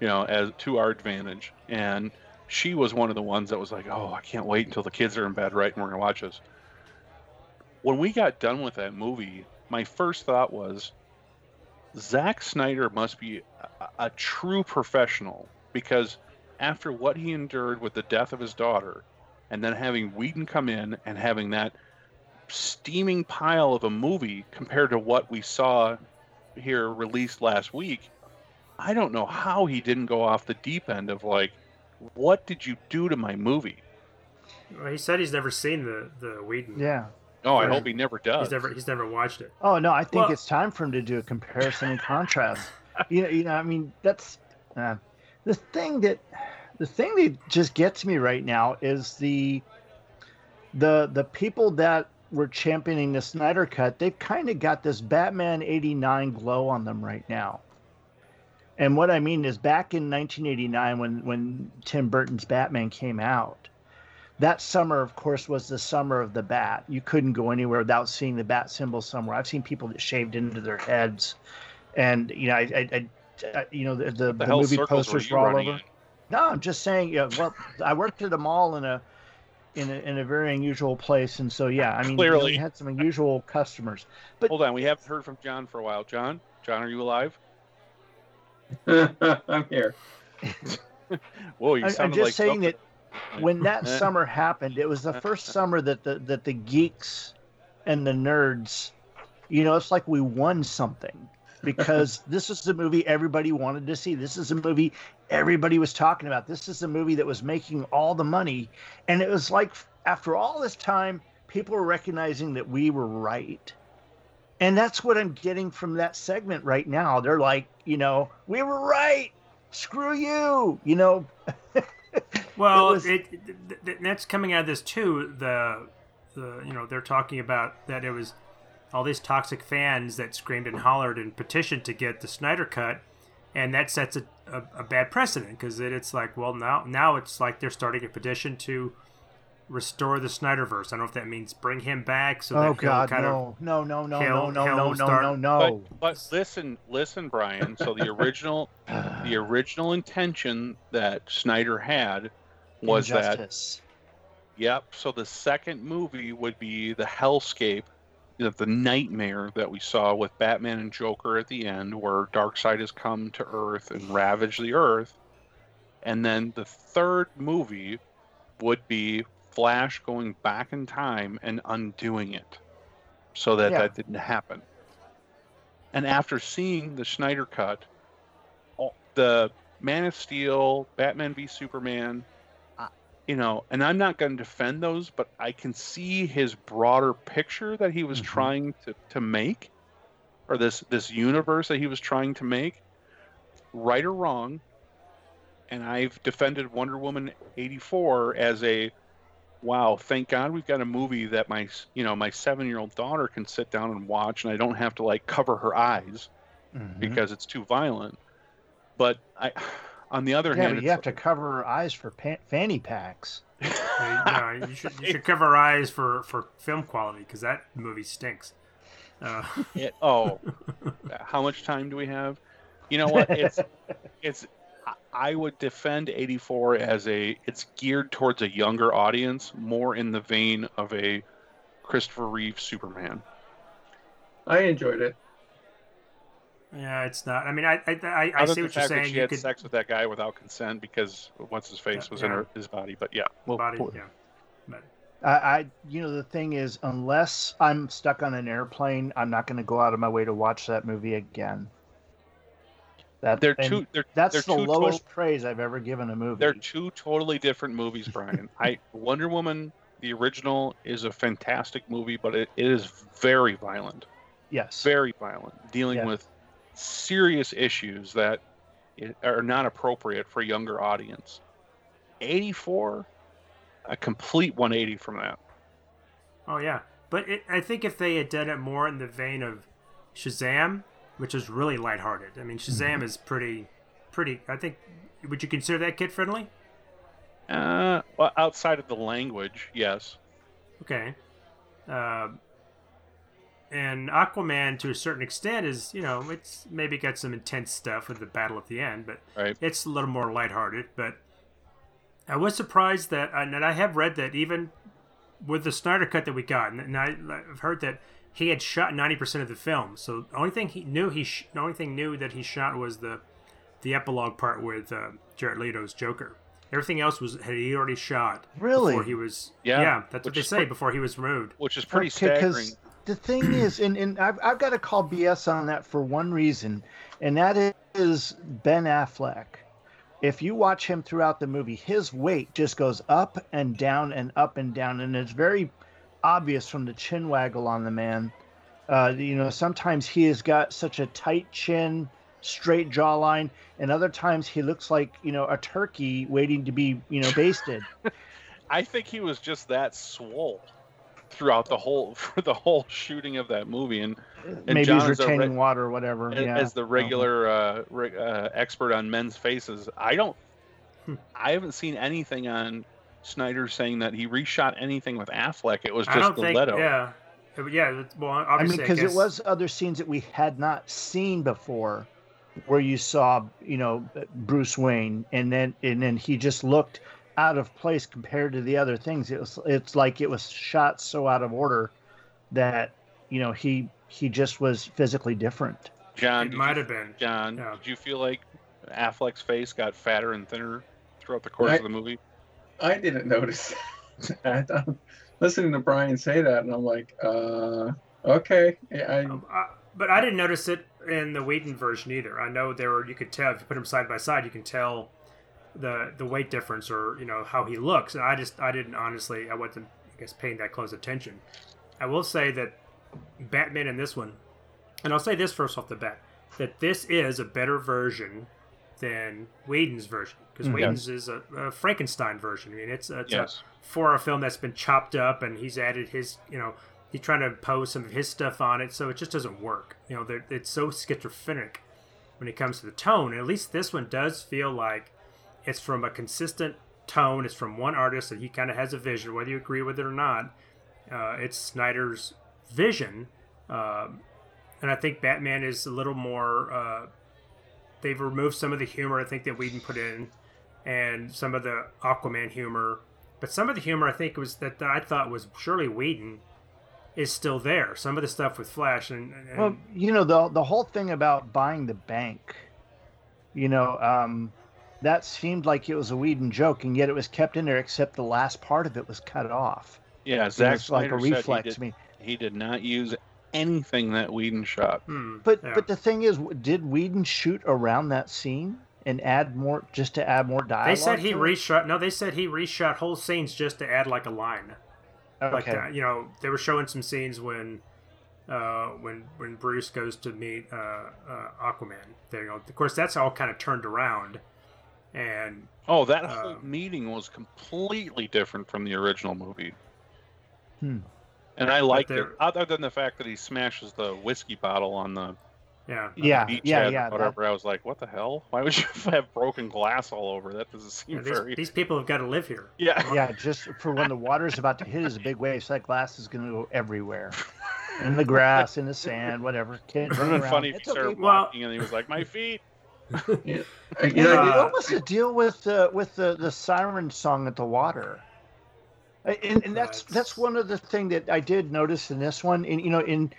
you know, as to our advantage. And she was one of the ones that was like, "Oh, I can't wait until the kids are in bed, right, and we're gonna watch this." When we got done with that movie, my first thought was, Zack Snyder must be a, a true professional because after what he endured with the death of his daughter, and then having Whedon come in and having that steaming pile of a movie compared to what we saw here released last week, I don't know how he didn't go off the deep end of like, what did you do to my movie? Well, he said he's never seen the the Whedon. Yeah. Oh, I hope he never does. He's never he's never watched it. Oh no, I think Well- it's time for him to do a comparison and contrast. You know, you know, I mean, that's uh, the thing that the thing that just gets me right now is the the the people that were championing the Snyder Cut, they've kind of got this Batman 89 glow on them right now. And what I mean is back in 1989 when when Tim Burton's Batman came out, that summer of course was the summer of the bat. You couldn't go anywhere without seeing the bat symbol somewhere. I've seen people that shaved into their heads and you know I, I, I you know the the, the, the movie posters were all over. In? No, I'm just saying. Yeah, well, I worked at a mall in a in a, in a very unusual place, and so yeah, I mean, Clearly. we had some unusual customers. But Hold on, we haven't heard from John for a while. John, John, are you alive? I'm here. Whoa, you I, sounded I'm just like saying something. that when that summer happened, it was the first summer that the that the geeks and the nerds, you know, it's like we won something because this is the movie everybody wanted to see. This is a movie everybody was talking about. This is a movie that was making all the money, and it was like after all this time, people were recognizing that we were right. And that's what I'm getting from that segment right now. They're like, you know, we were right. Screw you. You know, Well, It was- it, th- that's coming out of this too. The the you know they're talking about that it was all these toxic fans that screamed and hollered and petitioned to get the Snyder cut, and that sets a, a, a bad precedent because it, it's like well now now it's like they're starting a petition to restore the Snyderverse. I don't know if that means bring him back. So oh he'll God, kind no, no, no, no, he'll- no, no, he'll no, no, start- no, no. But, but listen, listen, Brian. So the original, the original intention that Snyder had was that Injustice. Yep. So the second movie would be the hellscape, you know, the nightmare that we saw with Batman and Joker at the end, where Darkseid has come to Earth and ravaged the Earth. And then the third movie would be Flash going back in time and undoing it, so that Yeah. that didn't happen. And after seeing the Snyder cut, the Man of Steel, Batman v Superman, you know, and I'm not going to defend those, but I can see his broader picture that he was Mhm. trying to, to make, or this this universe that he was trying to make, right or wrong. And I've defended Wonder Woman 84 as a, wow, thank God we've got a movie that my you know my seven year old daughter can sit down and watch, and I don't have to like cover her eyes Mhm. because it's too violent. But I, on the other yeah, hand, but you have to cover her eyes for pa- fanny packs. of no, you should you should cover our eyes for for film quality because that movie stinks. Uh, It, oh, how much time do we have? You know what? It's it's. I- I would defend '84 as a. It's geared towards a younger audience, more in the vein of a Christopher Reeve Superman. I enjoyed it. Yeah, it's not. I mean, I I, I, I see what you're saying. she You had could sex with that guy without consent because once his face Yeah, was in her, his body. But yeah, well, body. poor- Yeah, but I, I, you know, the thing is, unless I'm stuck on an airplane, I'm not going to go out of my way to watch that movie again. That they're and two. They're That's they're the two lowest total- praise I've ever given a movie. They're two totally different movies, Brian. I Wonder Woman, the original, is a fantastic movie, but it, it is very violent. yes. very violent, dealing Yeah. with serious issues that are not appropriate for a younger audience. 84, a complete 180 from that. oh yeah, but it, I think if they had done it more in the vein of Shazam, which is really lighthearted. I mean, Shazam is pretty, pretty. I think. Would you consider that kid friendly? Uh, well, outside of the language, yes. Okay. Um, and Aquaman, to a certain extent, is you know it's maybe got some intense stuff with the battle at the end, but Right. it's a little more lighthearted. But I was surprised that, and I have read that even with the Snyder cut that we got, and I, I've heard that he had shot ninety percent of the film. So the only thing he knew he sh- the only thing new that he shot was the the epilogue part with uh, Jared Leto's Joker. Everything else was had he already shot Really? before he was Yeah, yeah that's what they say pre- before he was removed. Which is pretty Okay, 'cause staggering. The thing is, and, and I've, I've got to call BS on that for one reason, and that is Ben Affleck. If you watch him throughout the movie, his weight just goes up and down and up and down, and it's very obvious from the chin waggle on the man. Uh, you know, sometimes he has got such a tight chin, straight jawline, and other times he looks like you know a turkey waiting to be you know basted. I think he was just that swole. Throughout the whole for the whole shooting of that movie, and and Maybe John he's retaining re- water or whatever. as, yeah. as the regular uh, re- uh, expert on men's faces. I don't, Hmm. I haven't seen anything on Snyder saying that he reshot anything with Affleck. It was just the think. Leto. Yeah, yeah. it's- Well, I mean, obviously, because it was other scenes that we had not seen before, where you saw, you know, Bruce Wayne, and then and then he just looked out of place compared to the other things. It was it's like it was shot so out of order that you know he he just was physically different. John, It might have been. John, yeah. did you feel like Affleck's face got fatter and thinner throughout the course I- of the movie? I didn't notice. I thought, listening to Brian say that, and I'm like, uh, okay. I, Um, I, but I didn't notice it in the Whedon version either. I know there were you could tell if you put them side by side, you can tell the the weight difference or you know how he looks. And I just I didn't honestly I wasn't I guess paying that close attention. I will say that Batman in this one, and I'll say this first off the bat, that this is a better version than Whedon's version because Mm. Whedon's is a, a Frankenstein version. I mean, it's, it's a for a film that's been chopped up and he's added his you know he's trying to impose some of his stuff on it so it just doesn't work you know it's so schizophrenic when it comes to the tone and at least this one does feel like it's from a consistent tone it's from one artist and he kind of has a vision whether you agree with it or not uh, it's snyder's vision um, and i think batman is a little more uh, they've removed some of the humor i think that Whedon put in and some of the aquaman humor but some of the humor I think was that, that I thought was surely Whedon is still there. Some of the stuff with Flash and, and Well, you know the the whole thing about buying the bank, you know, um, that seemed like it was a Whedon joke, and yet it was kept in there, except the last part of it was cut off. Yeah, And Zack it's like a Snyder said reflex. he I did, mean, he did not use anything that Whedon shot. hmm, but yeah. but the thing is, w- did Whedon shoot around that scene and add more just to add more dialogue? they said he to it? reshot. No, they said he reshot whole scenes just to add like a line. Like Okay. that. You know, they were showing some scenes when. Uh, when when Bruce goes to meet uh, uh, Aquaman, there you go. Of course, that's all kind of turned around, and Oh, that Uh, whole meeting was completely different from the original movie. Hmm. And I liked it, other than the fact that he smashes the whiskey bottle on the yeah, Yeah, beach yeah, head or yeah. that- whatever. I was like, what the hell? Why would you have broken glass all over? That doesn't seem yeah, these, very. these people have got to live here. Yeah. yeah, just for when the water's about to hit is a big wave, so that glass is going to go everywhere, in the grass, in the sand, whatever. Kids It would running around. funny if It's he started okay. Well- walking and he was like, my feet. I- And know, uh, what was the deal with the with the, the siren song at the water? And, and that's That's- that's one of the thing that I did notice in this one. In you know in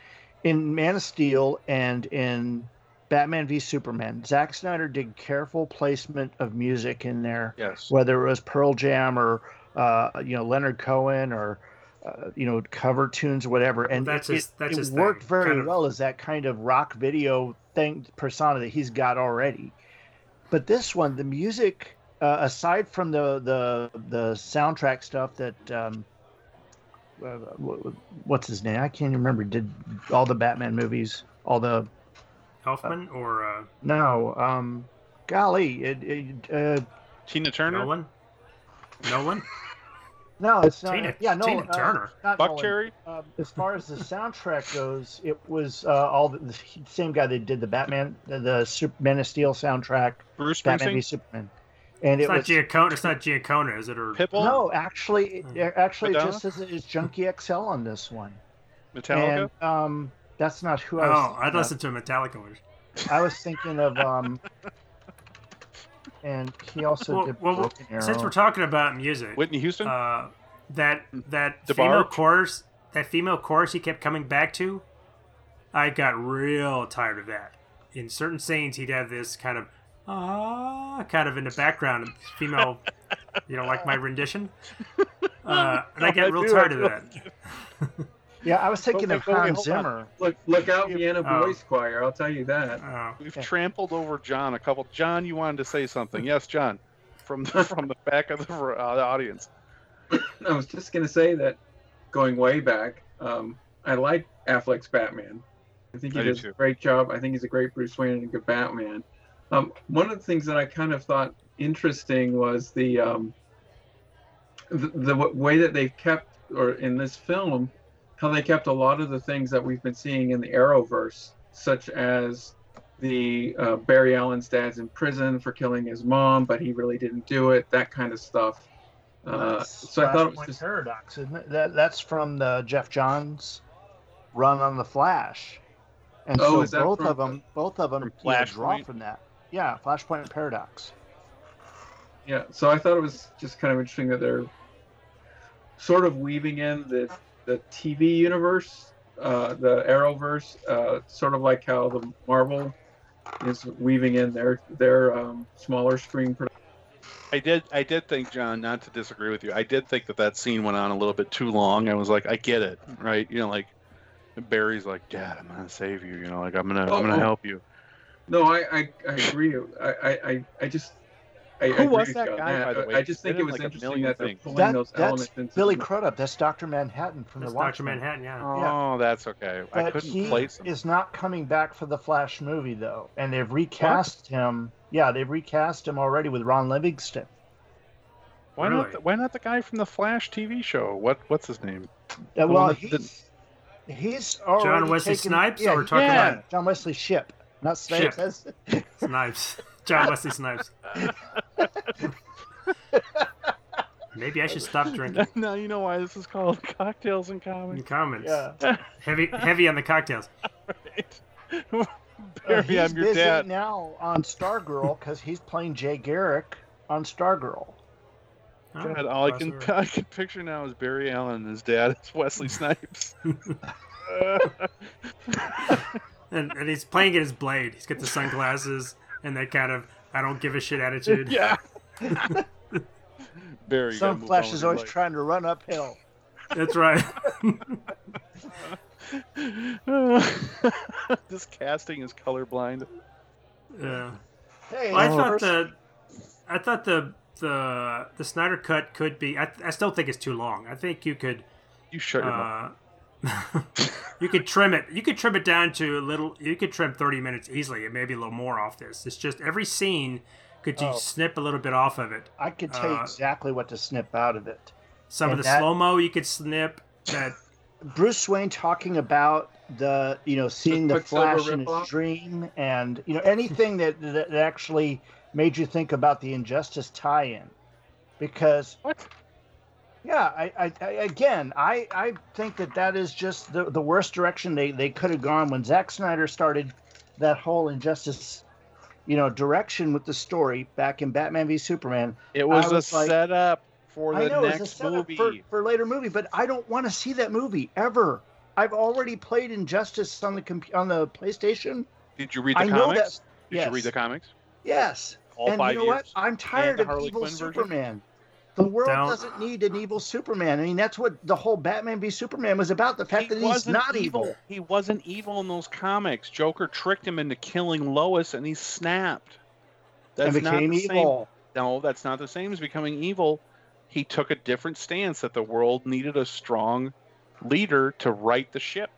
in Man of Steel and in Batman v Superman, Zack Snyder did careful placement of music in there, Yes. whether it was Pearl Jam or uh, you know Leonard Cohen or uh, you know cover tunes, or whatever. And that's it, his- that's it his worked thing, very kind of- well as that kind of rock video thing persona that he's got already. But this one, the music, uh, aside from the the the soundtrack stuff that um, uh, what's his name? I can't even remember. Did all the Batman movies, all the Elfman or uh, no, um, golly, it, it, uh, Tina Turner? Nolan? Nolan? no, it's not. Tina- yeah, no, Tina uh, Turner. not Buck Nolan. Cherry? Um, as far as the soundtrack goes, it was uh, all the, the same guy that did the Batman, the, the Super, Man of Steel soundtrack, Bruce Batman v Superman, and It's it not was Giacomo. It's not Giacomo, is it? Or Pitbull? no, actually, Hmm. it, actually, it Madonna? just says it is Junkie XL on this one, Metallica? and um, that's not who oh, I was. I'd thinking of. listen to Metallica. one. I was thinking of um, and he also Well, did well, Broken Arrow. Since we're talking about music, Whitney Houston? uh, that that DeBarge? female chorus, that female chorus he kept coming back to, I got real tired of that. In certain scenes, he'd have this kind of ah, kind of in the background, female. you know, like my rendition. Uh, and I I get real do, tired I of that. yeah, I was thinking Wait, of wait, wait, Hans hold on. Zimmer. look, look out, Vienna Oh. Boys Choir. I'll tell you that. Uh, We've Okay. trampled over John a couple. John, you wanted to say something? Yes, John, from the, from the back of the, uh, the audience. I was just gonna say that, going way back, um, I like Affleck's Batman. I think he I does too. a great job. I think he's a great Bruce Wayne and a good Batman. Um, one of the things that I kind of thought interesting was the um, the, the w- way that they've kept, or in this film, how they kept a lot of the things that we've been seeing in the Arrowverse, such as the uh, Barry Allen's dad's in prison for killing his mom, but he really didn't do it. That kind of stuff. Uh, so I thought it was just paradox, isn't it? That that's from the Geoff Johns run on the Flash, and Oh, so both from of them, both of them, yeah, draw from that. Yeah, Flashpoint paradox. Yeah, so I thought it was just kind of interesting that they're sort of weaving in the the TV universe, uh, the Arrowverse, uh, sort of like how the Marvel is weaving in their their um, smaller screen production. I did. I did think, John, not to disagree with you. I did think that that scene went on a little bit too long. I was like, I get it, right? You know, like Barry's like, Dad, I'm gonna save you. You know, like I'm gonna, I'm Oh, gonna oh. help you. No, I I, I agree. I I I just. I, Who I was that you on guy, by the way? I just think it was like, interesting million that they're pulling That, those that's elements into Billy the- Crudup. That's Doctor Manhattan from That's the Doctor Manhattan. Yeah. Oh, that's okay. I But couldn't he place him. is not coming back for the Flash movie though, and they've recast him. Yeah, they've recast him already with Ron Livingston. Why Really? not? The, why not the guy from the Flash TV show? What What's his name? Uh, The well, one that- he's he's already Wesley taken- Snipes, Yeah, or we're talking Yeah. about John Wesley Shipp, not Snipes. Shipp. That's- Snipes? John Wesley Snipes. Maybe I should stop drinking. now you know why this is called Cocktails and In comments. yeah. Heavy, heavy on the cocktails. Uh, Barry, he's I'm your busy dad. now on Stargirl because he's playing Jay Garrick on Stargirl. Oh, God, all I can crossover. I can picture now is Barry Allen and his dad is Wesley Snipes. and, and he's playing at his blade. He's got the sunglasses and that kind of I don't give a shit attitude. yeah. Barry, you Some move Flash is always life. trying to run uphill. That's right. this casting is colorblind. yeah. Hey, Well, I thought the I thought the the the Snyder cut could be. I, I still think it's too long. I think you could You shut your mouth. uh, you could trim it. You could trim it down to a little. You could trim thirty minutes easily, and maybe a little more off this. It's just every scene could you Oh. snip a little bit off of it. I could tell you uh, exactly what to snip out of it. Some of the that- slow mo you could snip. That Bruce Wayne talking about the you know seeing the Quicksilver Flash in his ripoff? dream, and you know anything that that actually made you think about the Injustice tie-in, because What? Yeah, I, I, I again I I think that that is just the the worst direction they they could have gone when Zack Snyder started that whole Injustice. You know, direction with the story back in Batman v Superman. It was, was a like- setup for I the know it's a next setup movie. for, for later movie, but I don't want to see that movie ever. I've already played Injustice on the comp- on the PlayStation. Did you read the I know comics? that. Did yes. you read the comics? Yes. All and five you know years? what? I'm tired of Harley evil Quinn version? Superman. The world Don't- doesn't need an evil Superman. I mean, that's what the whole Batman v Superman was about. The fact that he's wasn't not evil. He wasn't evil in those comics. Joker tricked him into killing Lois, and he snapped. That's and not became the same- No, that's not the same as becoming evil. He took a different stance that the world needed a strong leader to right the ship.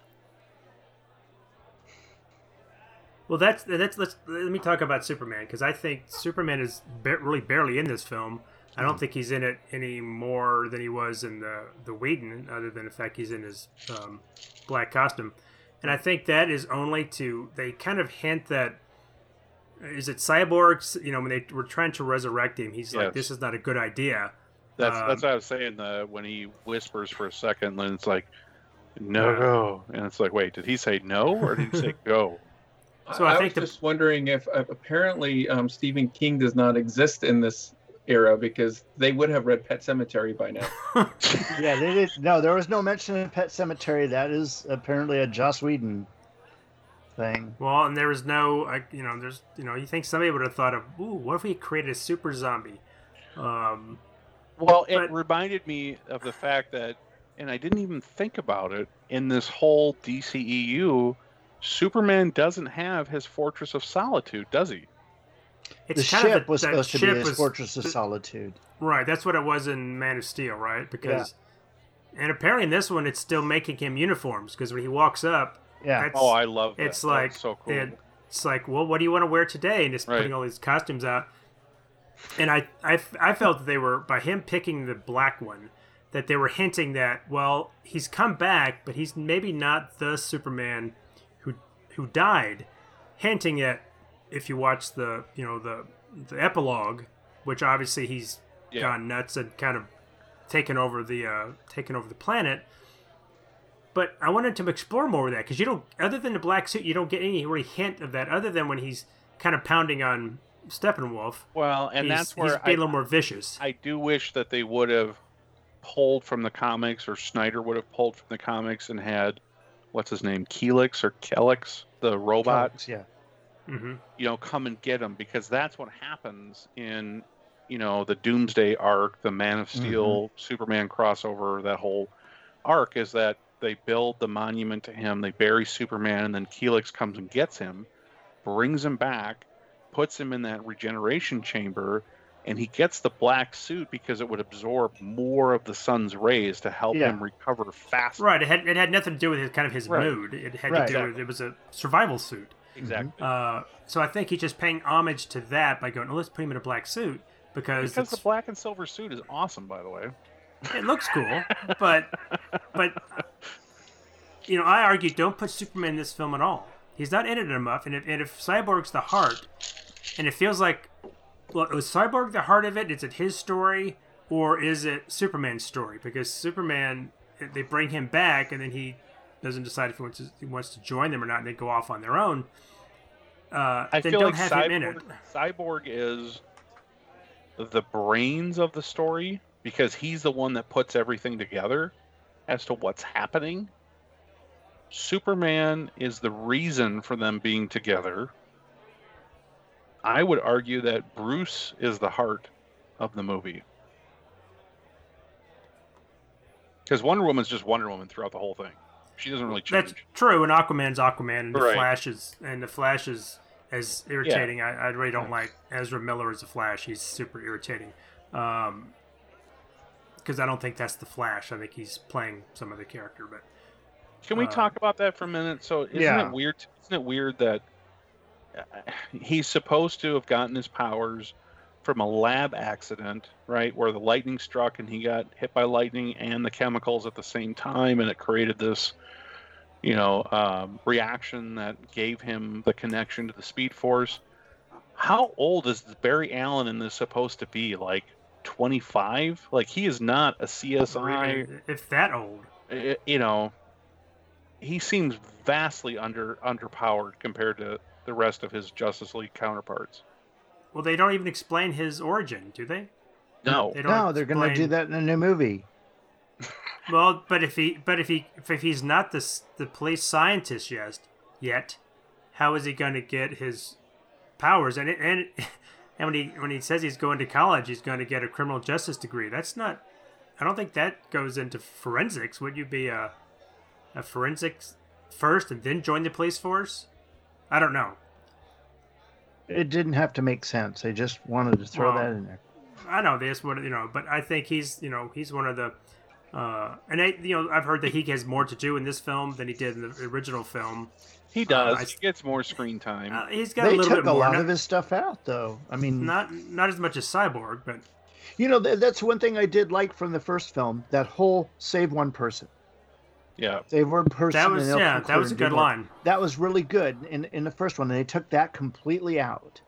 well, that's that's let's let me talk about Superman because I think Superman is ba- really barely in this film. I don't think he's in it any more than he was in the the Whedon, other than the fact he's in his um, black costume. And I think that is only to they kind of hint that is it cyborgs? You know, when they were trying to resurrect him, he's like, "This is not a good idea." That's Um, that's what I was saying. The when he whispers for a second, then it's like, no, go, and it's like, wait, did he say no or did he say go? So I I, think was the- just wondering if uh, apparently um, Stephen King does not exist in this era because they would have read Pet Sematary by now. Yeah, they did. No, there was no mention in Pet Sematary. That is apparently a Joss Whedon thing. Well, and there was no, I, you know, there's, you know, you think somebody would have thought of, ooh, what if we created a super zombie? Um, Well, it reminded me of the fact that, and I didn't even think about it in this whole DCEU. Superman doesn't have his Fortress of Solitude, does he? It's the kind ship of a- was that supposed to be ship his was- Fortress of Solitude. Right, that's what it was in Man of Steel, right? Because, and apparently in this one, it's still making him uniforms because when he walks up, Yeah. that's, Oh, I love that. it's That like, was so cool. it- it's like, well, what do you want to wear today? And just Right. putting all these costumes out. And I, I, I felt that they were by him picking the black one, that they were hinting that well he's come back, but he's maybe not the Superman who who died, hinting at if you watch the you know the the epilogue, which obviously he's Yeah. gone nuts and kind of taken over the uh, taken over the planet. But I wanted to explore more of that because you don't, other than the black suit, you don't get any really hint of that, other than when he's kind of pounding on Steppenwolf. Well, and he's, that's he's where being I, a little more vicious. I do wish that they would have pulled from the comics, or Snyder would have pulled from the comics and had what's his name, Keelix or Kelix, the robot, Comics, yeah. Hmm you know, come and get him because that's what happens in, you know, the Doomsday arc, the Man of Steel, Superman crossover, that whole arc is that they build the monument to him, they bury Superman, and then Keelix comes and gets him, brings him back, puts him in that regeneration chamber, and he gets the black suit because it would absorb more of the sun's rays to help Yeah. him recover faster. Right. It had, it had nothing to do with his, kind of his Right. mood. It had Right. to do with it was a survival suit. Exactly. Uh, so I think he's just paying homage to that by going, oh, let's put him in a black suit because, because the black and silver suit is awesome, by the way. it looks cool. but but you know, I argue don't put Superman in this film at all. He's not in it enough, and if, and if Cyborg's the heart, and it feels like, well, is Cyborg the heart of it? Is it his story, or is it Superman's story? Because Superman, they bring him back, and then he doesn't decide if he wants to, he wants to join them or not, and they go off on their own. Uh, I then feel don't like have him in it. Cyborg, Cyborg is the brains of the story because he's the one that puts everything together as to what's happening. Superman is the reason for them being together. I would argue that Bruce is the heart of the movie. Because Wonder Woman's just Wonder Woman throughout the whole thing. She doesn't really change. That's true, and Aquaman's Aquaman, and the Right. Flash is and the Flash is as irritating. I, I really don't like Ezra Miller as a Flash. He's super irritating. Um, because I don't think that's the Flash. I think he's playing some other character. But Can we Uh, talk about that for a minute? So, isn't Yeah. it weird? Isn't it weird that uh, he's supposed to have gotten his powers from a lab accident, right, where the lightning struck and he got hit by lightning and the chemicals at the same time, and it created this, you know, um, reaction that gave him the connection to the Speed Force. How old is Barry Allen in this supposed to be? Like 25? Like he is not a CSI if that old, you know, he seems vastly under underpowered compared to the rest of his Justice League counterparts. Well, they don't even explain his origin, do they? No, They don't No, they're going to do that in a new movie. Well, but if he, but if he, if he's not the the police scientist yet, yet, how is he going to get his powers? And it, and and when he when he says he's going to college, he's going to get a criminal justice degree. That's not. I don't think that goes into forensics. Would you be a a forensics first and then join the police force? I don't know. It didn't have to make sense. They just wanted to throw Well, that in there. I know this, what you know, but I think he's you know he's one of the, uh, and I you know I've heard that he has more to do in this film than he did in the original film. he does. I- he gets more screen time. Uh, he's got They a little took bit a more. lot not, of his stuff out, though. I mean, not not as much as Cyborg, but you know, th- that's one thing I did like from the first film. That whole save one person, yeah, they were person. that was and yeah, that was a good do more. line. That was really good in in the first one, and they took that completely out.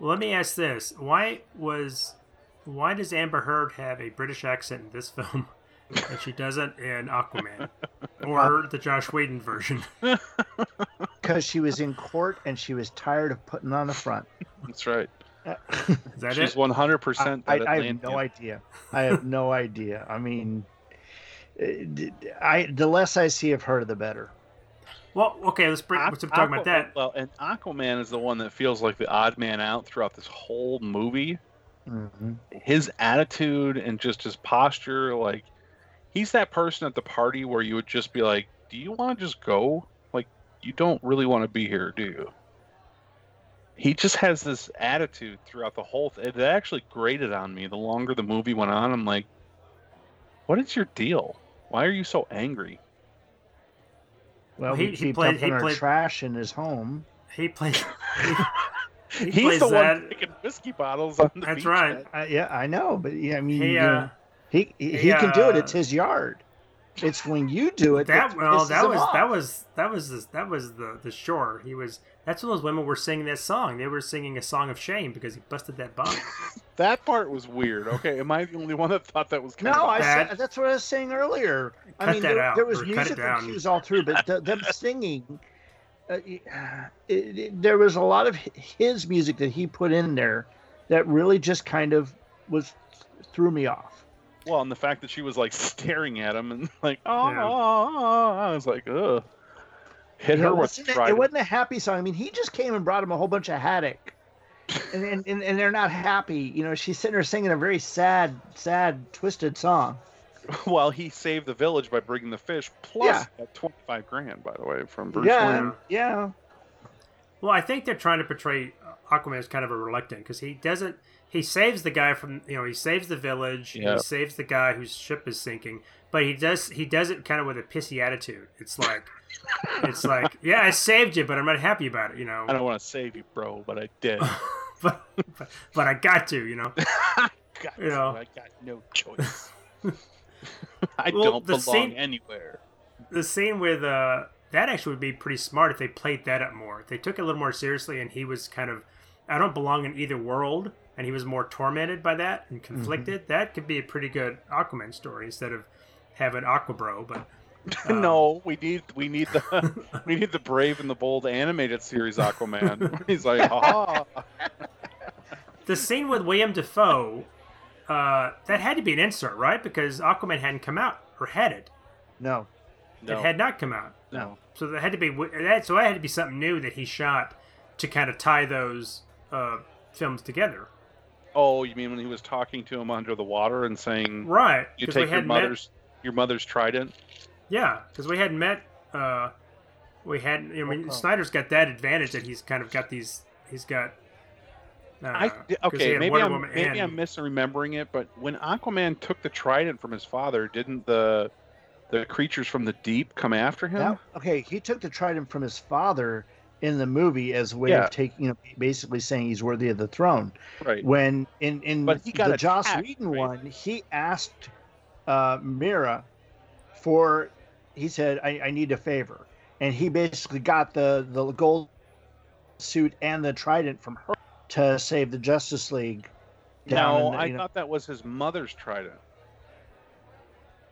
Well, let me ask this: Why was why does Amber Heard have a British accent in this film, and she doesn't in Aquaman or the Joss Whedon version? Because she was in court and she was tired of putting on the front. that's right. Uh, Is that it? She's it? one hundred percent. I, that I have no idea. I have no idea. I mean, d- I the less I see of her, the better. Well, okay, let's bring. Aqu- Let's talk about that. Well, and Aquaman is the one that feels like the odd man out throughout this whole movie. hmm His attitude and just his posture, like he's that person at the party where you would just be like, "Do you want to just go? Like, you don't really want to be here, do you?" He just has this attitude throughout the whole. Th- it actually grated on me. The longer the movie went on, I'm like, "What is your deal? Why are you so angry?" Well, He- he, he played- he our played- trash in his home. He plays. He, he He's plays the that. one picking whiskey bottles on the That's beach. right. I, yeah, I know, but yeah, I mean, He you uh, know, He he, he can do it. It's his yard. It's when you do it That that well, pisses that was that was that was the, that was the the shore. He was that's when those women were singing that song. They were singing a song of shame because he busted that bum. That part was weird. Okay, am I the only one that thought that was kind No, of I Bad. said, that's what I was saying earlier. I Cut mean, that there, out, there was music cut it cues all through, but the, them singing, uh, uh, it, it, there was a lot of his music that he put in there that really just kind of was threw me off. well, and the fact that she was like staring at him and like, oh, Yeah. Ah, ah, I was like, ugh. Hit You know, her with wasn't, a- trident. it wasn't a happy song. I mean, he just came and brought him a whole bunch of haddock. And, and, and, and they're not happy. You know, she's sitting there singing a very sad, sad, twisted song. While he saved the village by bringing the fish, plus Yeah. that twenty-five grand, by the way, from Bruce yeah, Wayne. yeah. Well, I think they're trying to portray Aquaman as kind of a reluctant because he doesn't. He saves the guy from you know he saves the village. Yeah. He saves the guy whose ship is sinking, but he does he does it kind of with a pissy attitude. It's like it's like yeah I saved you, but I'm not happy about it. You know, I don't want to save you, bro, but I did. but, but but I got to. You know, got You know. to. I got no choice. I Well, don't the belong scene- anywhere. the scene with uh that actually would be pretty smart if they played that up more. If they took it a little more seriously, and he was kind of I don't belong in either world, and he was more tormented by that and conflicted. That could be a pretty good Aquaman story instead of having Aquabro. But um, no, we need we need the we need the brave and the bold animated series Aquaman. He's like, ah, the scene with William Dafoe, uh, that had to be an insert, right? Because Aquaman hadn't come out, or had it? No. no, It had not come out. no. So that had to be that. So that had to be something new that he shot to kind of tie those uh, films together. Oh, you mean when he was talking to him under the water and saying, Right. You take your hadn't met- mother's your mother's trident"? Yeah, because we hadn't met. Uh, we had. I mean, Okay. Snyder's got that advantage that he's kind of got these. He's got. Uh, I 'cause he okay, maybe Wonder I'm Woman maybe and- I'm misremembering it, but when Aquaman took the trident from his father, didn't the the creatures from the deep come after him? That, okay, he took the trident from his father in the movie as a way Yeah. of taking, you know, basically saying he's worthy of the throne. right. When in in But he got the Joss Whedon right? one, he asked uh, Mera for, he said, I, "I need a favor," and he basically got the the gold suit and the trident from her to save the Justice League. No, the- I know- thought that was his mother's trident.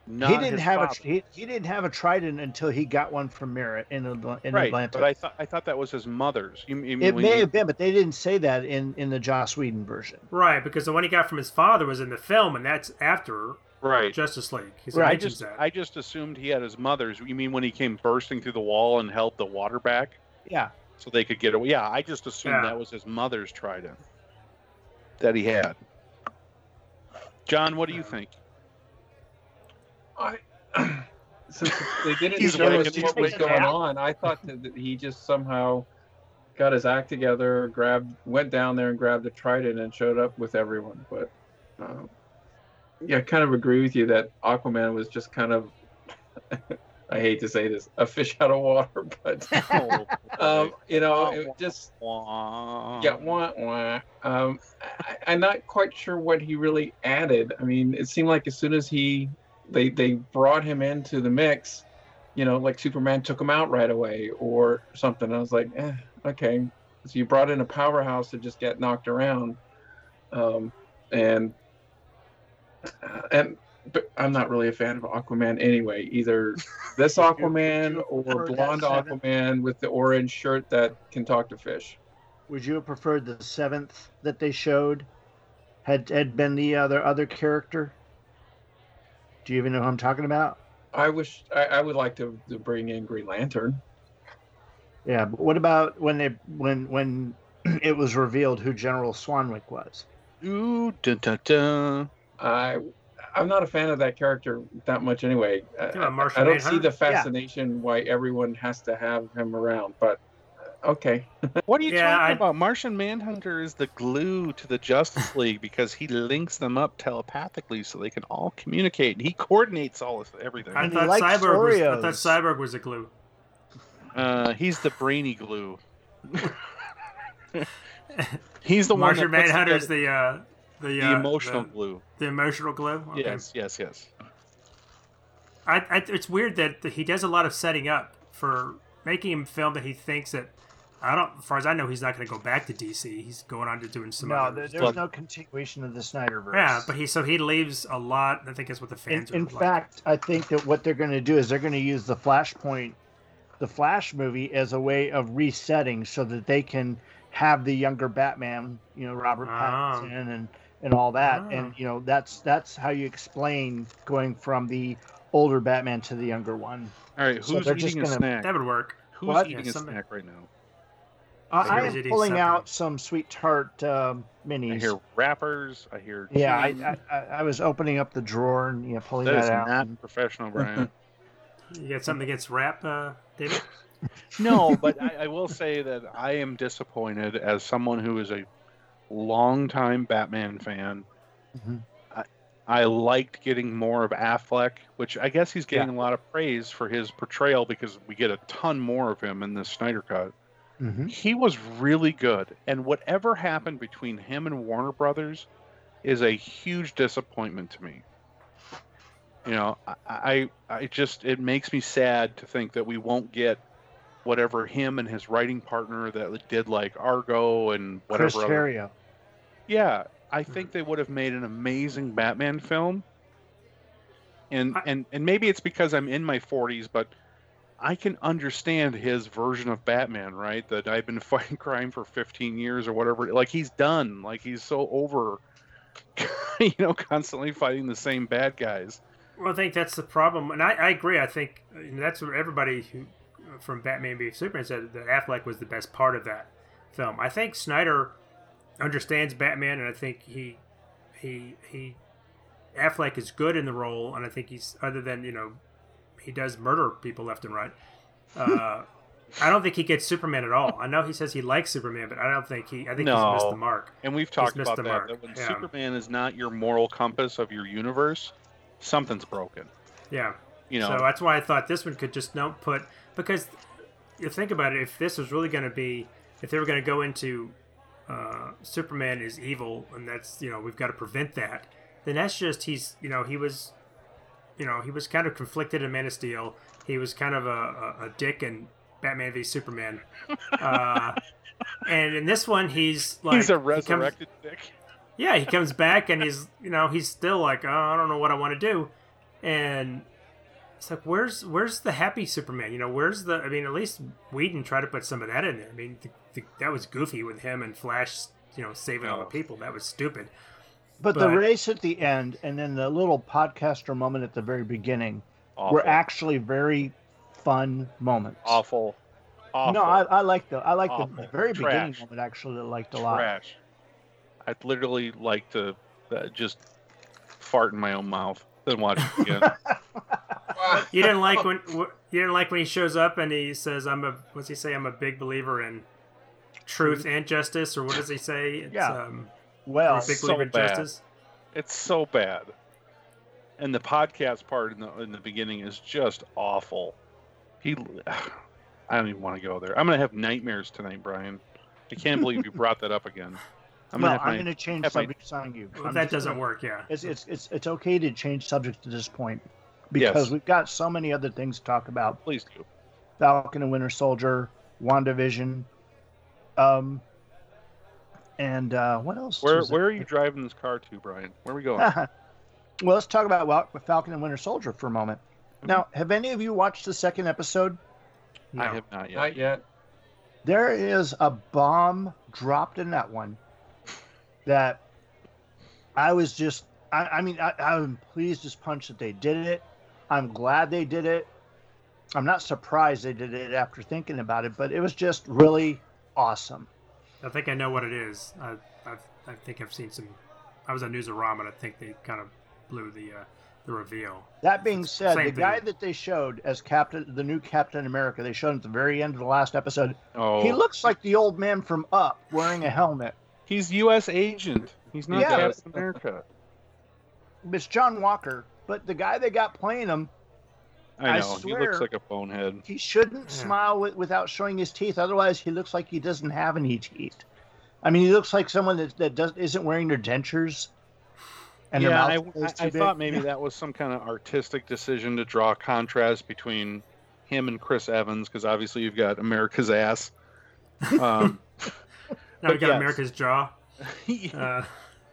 Not he didn't have father. a he, he didn't have a trident until he got one from Mera in Atl- in right, Atlanta. but I thought I thought that was his mother's. You, you it may you- have been, but they didn't say that in in the Joss Whedon version. Right, because the one he got from his father was in the film, and that's after right. Justice League. He Right, I just that. I just assumed he had his mother's. You mean when he came bursting through the wall and held the water back Yeah, so they could get away? Yeah, I just assumed Yeah. that was his mother's trident that he had. John, what do you think? I, since they didn't He's show us what was going on, I thought that, that he just somehow got his act together, grabbed, went down there and grabbed the trident and showed up with everyone. But um, yeah, I kind of agree with you that Aquaman was just kind of, I hate to say this, a fish out of water, but Oh, um, you know, it just yeah, wah, wah. Um, I, I'm not quite sure what he really added. I mean, it seemed like as soon as he they they brought him into the mix, you know, like Superman took him out right away or something. I was like, eh, okay. So you brought in a powerhouse to just get knocked around, um, and and but I'm not really a fan of Aquaman anyway. Either this Aquaman or blonde? Aquaman with the orange shirt that can talk to fish. would you have preferred the seventh that they showed had had been the other other character? Do you even know who I'm talking about? I wish I, I would like to, to bring in Green Lantern. Yeah, but what about when they when when it was revealed who General Swanwick was? Ooh, dun, dun, dun. I I'm not a fan of that character that much anyway. I, Talking about I- I don't see the fascination why everyone has to have him around, but uh, okay. What are you Yeah, talking I- about? Martian Manhunter is the glue to the Justice League because he links them up telepathically so they can all communicate. He coordinates all of everything. I And he thought likes Cyborg was. I thought Cyborg was a glue. Uh, he's the brainy glue. he's the Martian one that puts Manhunter's together- the uh, The, the uh, emotional the, glue. the emotional glue. Okay. Yes, yes, yes. I, I, it's weird that he does a lot of setting up for making him film that he thinks that I don't. As far as I know, he's not going to go back to DC. He's going on to doing some. no, other there, stuff. there's no continuation of the Snyderverse. Yeah, but he so he leaves a lot. I think that's what the fans. in are like. fact, I think that what they're going to do is they're going to use the Flashpoint, the Flash movie, as a way of resetting so that they can have the younger Batman, you know, Robert Ah. Pattinson and and all that, Ah. and you know that's that's how you explain going from the older Batman to the younger one. All right, who's they're just eating a gonna- snack? that would work. Who's What? eating Yeah, a somebody- snack right now? Uh, I Everybody's am pulling something. out some sweet tart um, minis. I hear wrappers. I hear. yeah, I. I I I was opening up the drawer and you know pulling that that, is out. not professional, Brian. You got something against rap, uh, David? no, but I, I will say that I am disappointed as someone who is a longtime Batman fan. Mhm. I, I liked getting more of Affleck, which I guess he's getting a lot of praise for his portrayal because we get a ton more of him in the Snyder Cut. Mhm. He was really good, and whatever happened between him and Warner Brothers is a huge disappointment to me. You know, I, I, I just it makes me sad to think that we won't get whatever him and his writing partner that did like Argo and whatever. Chris other- Terrio. yeah, I hmm. think they would have made an amazing Batman film. And I- and and maybe it's because I'm in my 40s, but I can understand his version of Batman, right? That I've been fighting crime for 15 years or whatever. Like he's done. Like he's so over, you know, constantly fighting the same bad guys. Well, I think that's the problem, and I, I agree. I think that's what everybody who from Batman v Superman said that Affleck was the best part of that film. I think Snyder understands Batman, and I think he he he Affleck is good in the role, and I think he's other than you know he does murder people left and right. Uh, I don't think he gets Superman at all. I know he says he likes Superman, but I don't think he. I think he's missed the mark. And we've talked about the that. mark, That when yeah. Superman is not your moral compass of your universe, something's broken. Yeah. You know, So that's why I thought this one could just not put because you think about it, if this was really going to be, if they were going to go into uh, Superman is evil, and that's you know we've got to prevent that, then that's just he's you know he was, you know he was kind of conflicted in Man of Steel. He was kind of a, a, a dick in Batman v Superman, uh, and in this one he's like he's a he comes- resurrected dick. yeah, he comes back and he's you know he's still like oh, I don't know what I want to do, and it's like where's where's the happy Superman? You know where's the I mean at least Whedon tried to put some of that in there. I mean the, the, that was goofy with him and Flash you know saving all the Oh. people. That was stupid. But, the race at the end and then the little podcaster moment at the very beginning Awful. were actually very fun moments. awful. Awful. No, I, I like the I like the Awful. very beginning moment actually. I liked a lot. trash. I'd literally like to uh, just fart in my own mouth then watch it again. You didn't like when you didn't like when he shows up and he says I'm a what's he say I'm a big believer in truth and justice or what does he say? It's, Yeah. Um, Well, a big so believer in bad. justice. it's so bad. And the podcast part in the in the beginning is just awful. He, I don't even want to go there. I'm gonna have nightmares tonight, Brian. I can't believe you brought that up again. I'm no, gonna have I'm going to change have my- on you. Well, that doesn't gonna- work. Yeah. It's, it's it's it's okay to change subjects at this point because Yes. we've got so many other things to talk about. please do. Falcon and Winter Soldier, WandaVision, um, and uh, what else? Where was it? where are you driving this car to, Brian? Where are we going? well, let's talk about Falcon and Winter Soldier for a moment. Mm-hmm. Now, have any of you watched the second episode? No. I have not yet. Not yet. There is a bomb dropped in that one that I was just, I, I mean, I, I'm pleased as punch that they did it. I'm glad they did it. I'm not surprised they did it after thinking about it, but it was just really awesome. I think I know what it is. I, I, I think I've seen some. I was on Newsarama, and I think they kind of blew the uh, the reveal. That being It's said, same the guy that they showed as Captain, the new Captain America, they showed at the very end of the last episode. Oh, He looks like the old man from Up wearing a helmet. he's U.S. agent. He's not Yeah. Captain America. It's John Walker, but the guy they got playing him, I I know. he looks like a bonehead. he shouldn't Yeah. smile with, without showing his teeth. Otherwise, he looks like he doesn't have any teeth. I mean, he looks like someone that, that does isn't wearing their dentures. And yeah, I, I, I thought maybe that was some kind of artistic decision to draw a contrast between him and Chris Evans, because obviously you've got America's ass. Um, now we got yes. America's jaw. uh.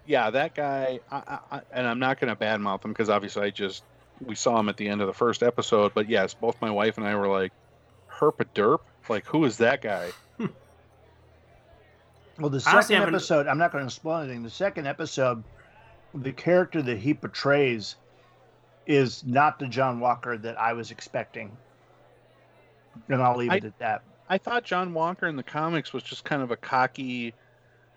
Yeah, that guy, I, I, and I'm not going to badmouth him because obviously I just we saw him at the end of the first episode. But yes, both my wife and I were like, "Herp a derp." Like, who is that guy? well, the second episode, I'm not going to spoil anything. The second episode, the character that he portrays is not the John Walker that I was expecting. And I'll leave it at that. I thought John Walker in the comics was just kind of a cocky,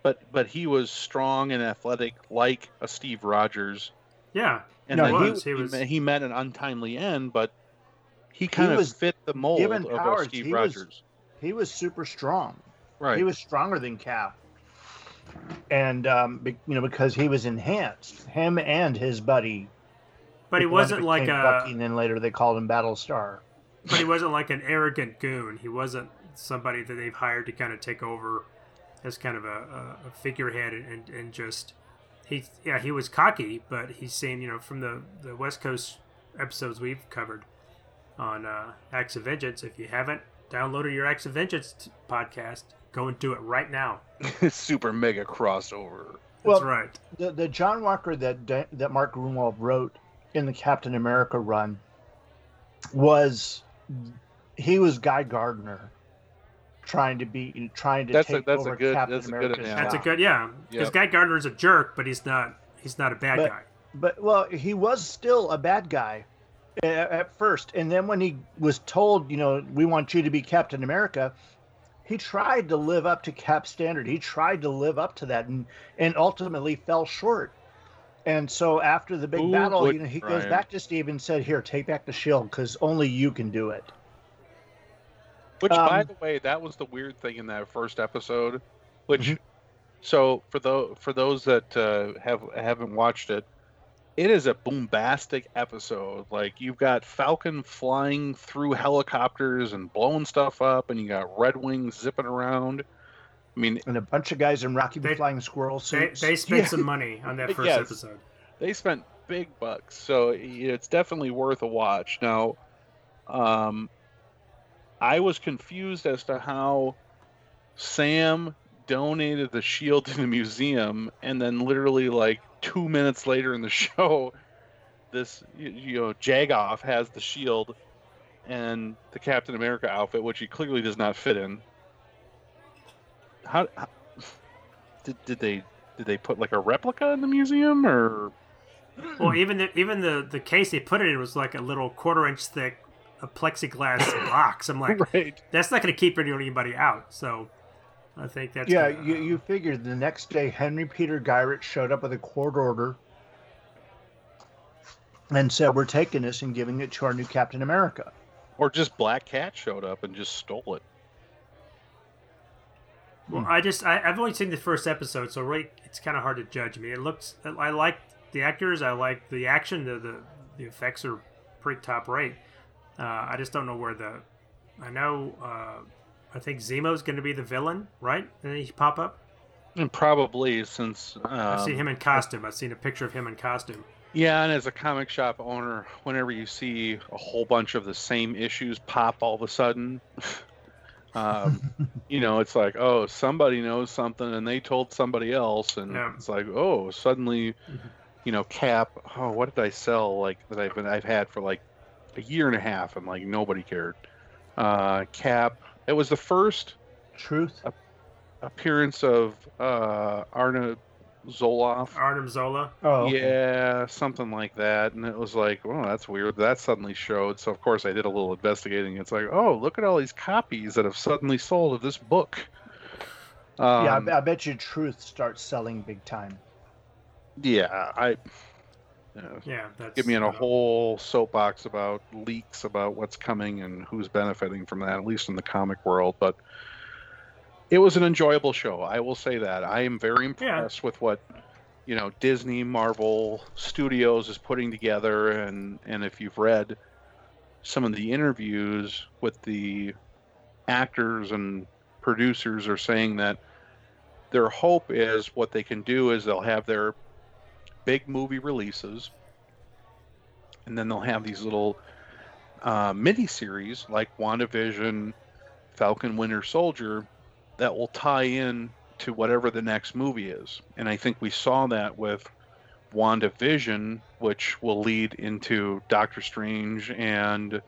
but but he was strong and athletic like a Steve Rogers. Yeah, and no, he, was, he, was... he met an untimely end, but he kind he of was, fit the mold of powers, Steve Rogers. Was, he was super strong. Right. He was stronger than Cap, and um, you know because he was enhanced. Him and his buddy. But he wasn't like a. Bucky, and then later they called him Battlestar. But he wasn't like an arrogant goon. He wasn't somebody that they've hired to kind of take over as kind of a, a, figurehead and, and, and just he yeah he was cocky, but he's saying you know from the the West Coast episodes we've covered on uh, Acts of Vengeance. If you haven't downloaded your Acts of Vengeance t- podcast, go and do it right now. Super mega crossover. That's well, right. The the John Walker that that Mark Gruenwald wrote in the Captain America run was he was Guy Gardner trying to be trying to that's take a, that's over a good, Captain that's America's a good That's a good yeah. Because yep. Guy is a jerk, but he's not he's not a bad but, guy. But well, he was still a bad guy at, at first, and then when he was told, you know, we want you to be Captain America, he tried to live up to Cap standard. He tried to live up to that, and and ultimately fell short. And so after the big Ooh, battle, you know, he goes back to Steve and said, "Here, take back the shield, because only you can do it." Which, um, by the way, that was the weird thing in that first episode. Which, mm-hmm. so for those for those that uh, have haven't watched it, it is a bombastic episode. Like you've got Falcon flying through helicopters and blowing stuff up, and you got Red Wings zipping around. I mean, and a bunch of guys in Rocky they, Flying Squirrel suits. They, they spent yeah. some money on that first yes, episode. They spent big bucks, so it's definitely worth a watch. Now, um, I was confused as to how Sam donated the shield to the museum, and then literally like two minutes later in the show, this you know Jagoff has the shield and the Captain America outfit, which he clearly does not fit in. How, how did, did they did they put like a replica in the museum or? Well, even the even the the case they put it in was like a little quarter inch thick a plexiglass box. I'm like, right. that's not going to keep anybody out. So I think that's yeah. Gonna, you, uh, you figured the next day Henry Peter Gyrich showed up with a court order and said, "We're taking this and giving it to our new Captain America." Or just Black Cat showed up and just stole it. Well, hmm. I just I, have only seen the first episode, so really it's kind of hard to judge me. It looks I like the actors, I like the action, the the, the effects are pretty top rate. Uh, I just don't know where the. I know. Uh, I think Zemo's going to be the villain, right? And he pop up. And probably since um, I've seen him in costume. I've seen a picture of him in costume. Yeah, and as a comic shop owner, whenever you see a whole bunch of the same issues pop all of a sudden, um, you know, it's like, oh, somebody knows something, and they told somebody else, and yeah. it's like, oh, suddenly, mm-hmm. you know, Cap. Oh, what did I sell? Like that I've been I've had for like a year and a half, and like nobody cared. Uh, Cap. It was the first truth a- appearance of uh, Arna Zoloff. Arnim Zola. Oh, okay. yeah, something like that. And it was like, oh, that's weird. That suddenly showed. So of course I did a little investigating. It's like, oh, look at all these copies that have suddenly sold of this book. Um, yeah, I, um, I bet you Truth starts selling big time. Yeah, I yeah, give me in a whole soapbox about leaks about what's coming and who's benefiting from that, at least in the comic world. But it was an enjoyable show. I will say that. I am very impressed yeah. with what you know Disney, Marvel Studios is putting together, and and if you've read some of the interviews with the actors and producers, are saying that their hope is what they can do is they'll have their big movie releases, and then they'll have these little uh, mini series like WandaVision, Falcon Winter Soldier that will tie in to whatever the next movie is. And I think we saw that with WandaVision, which will lead into Doctor Strange and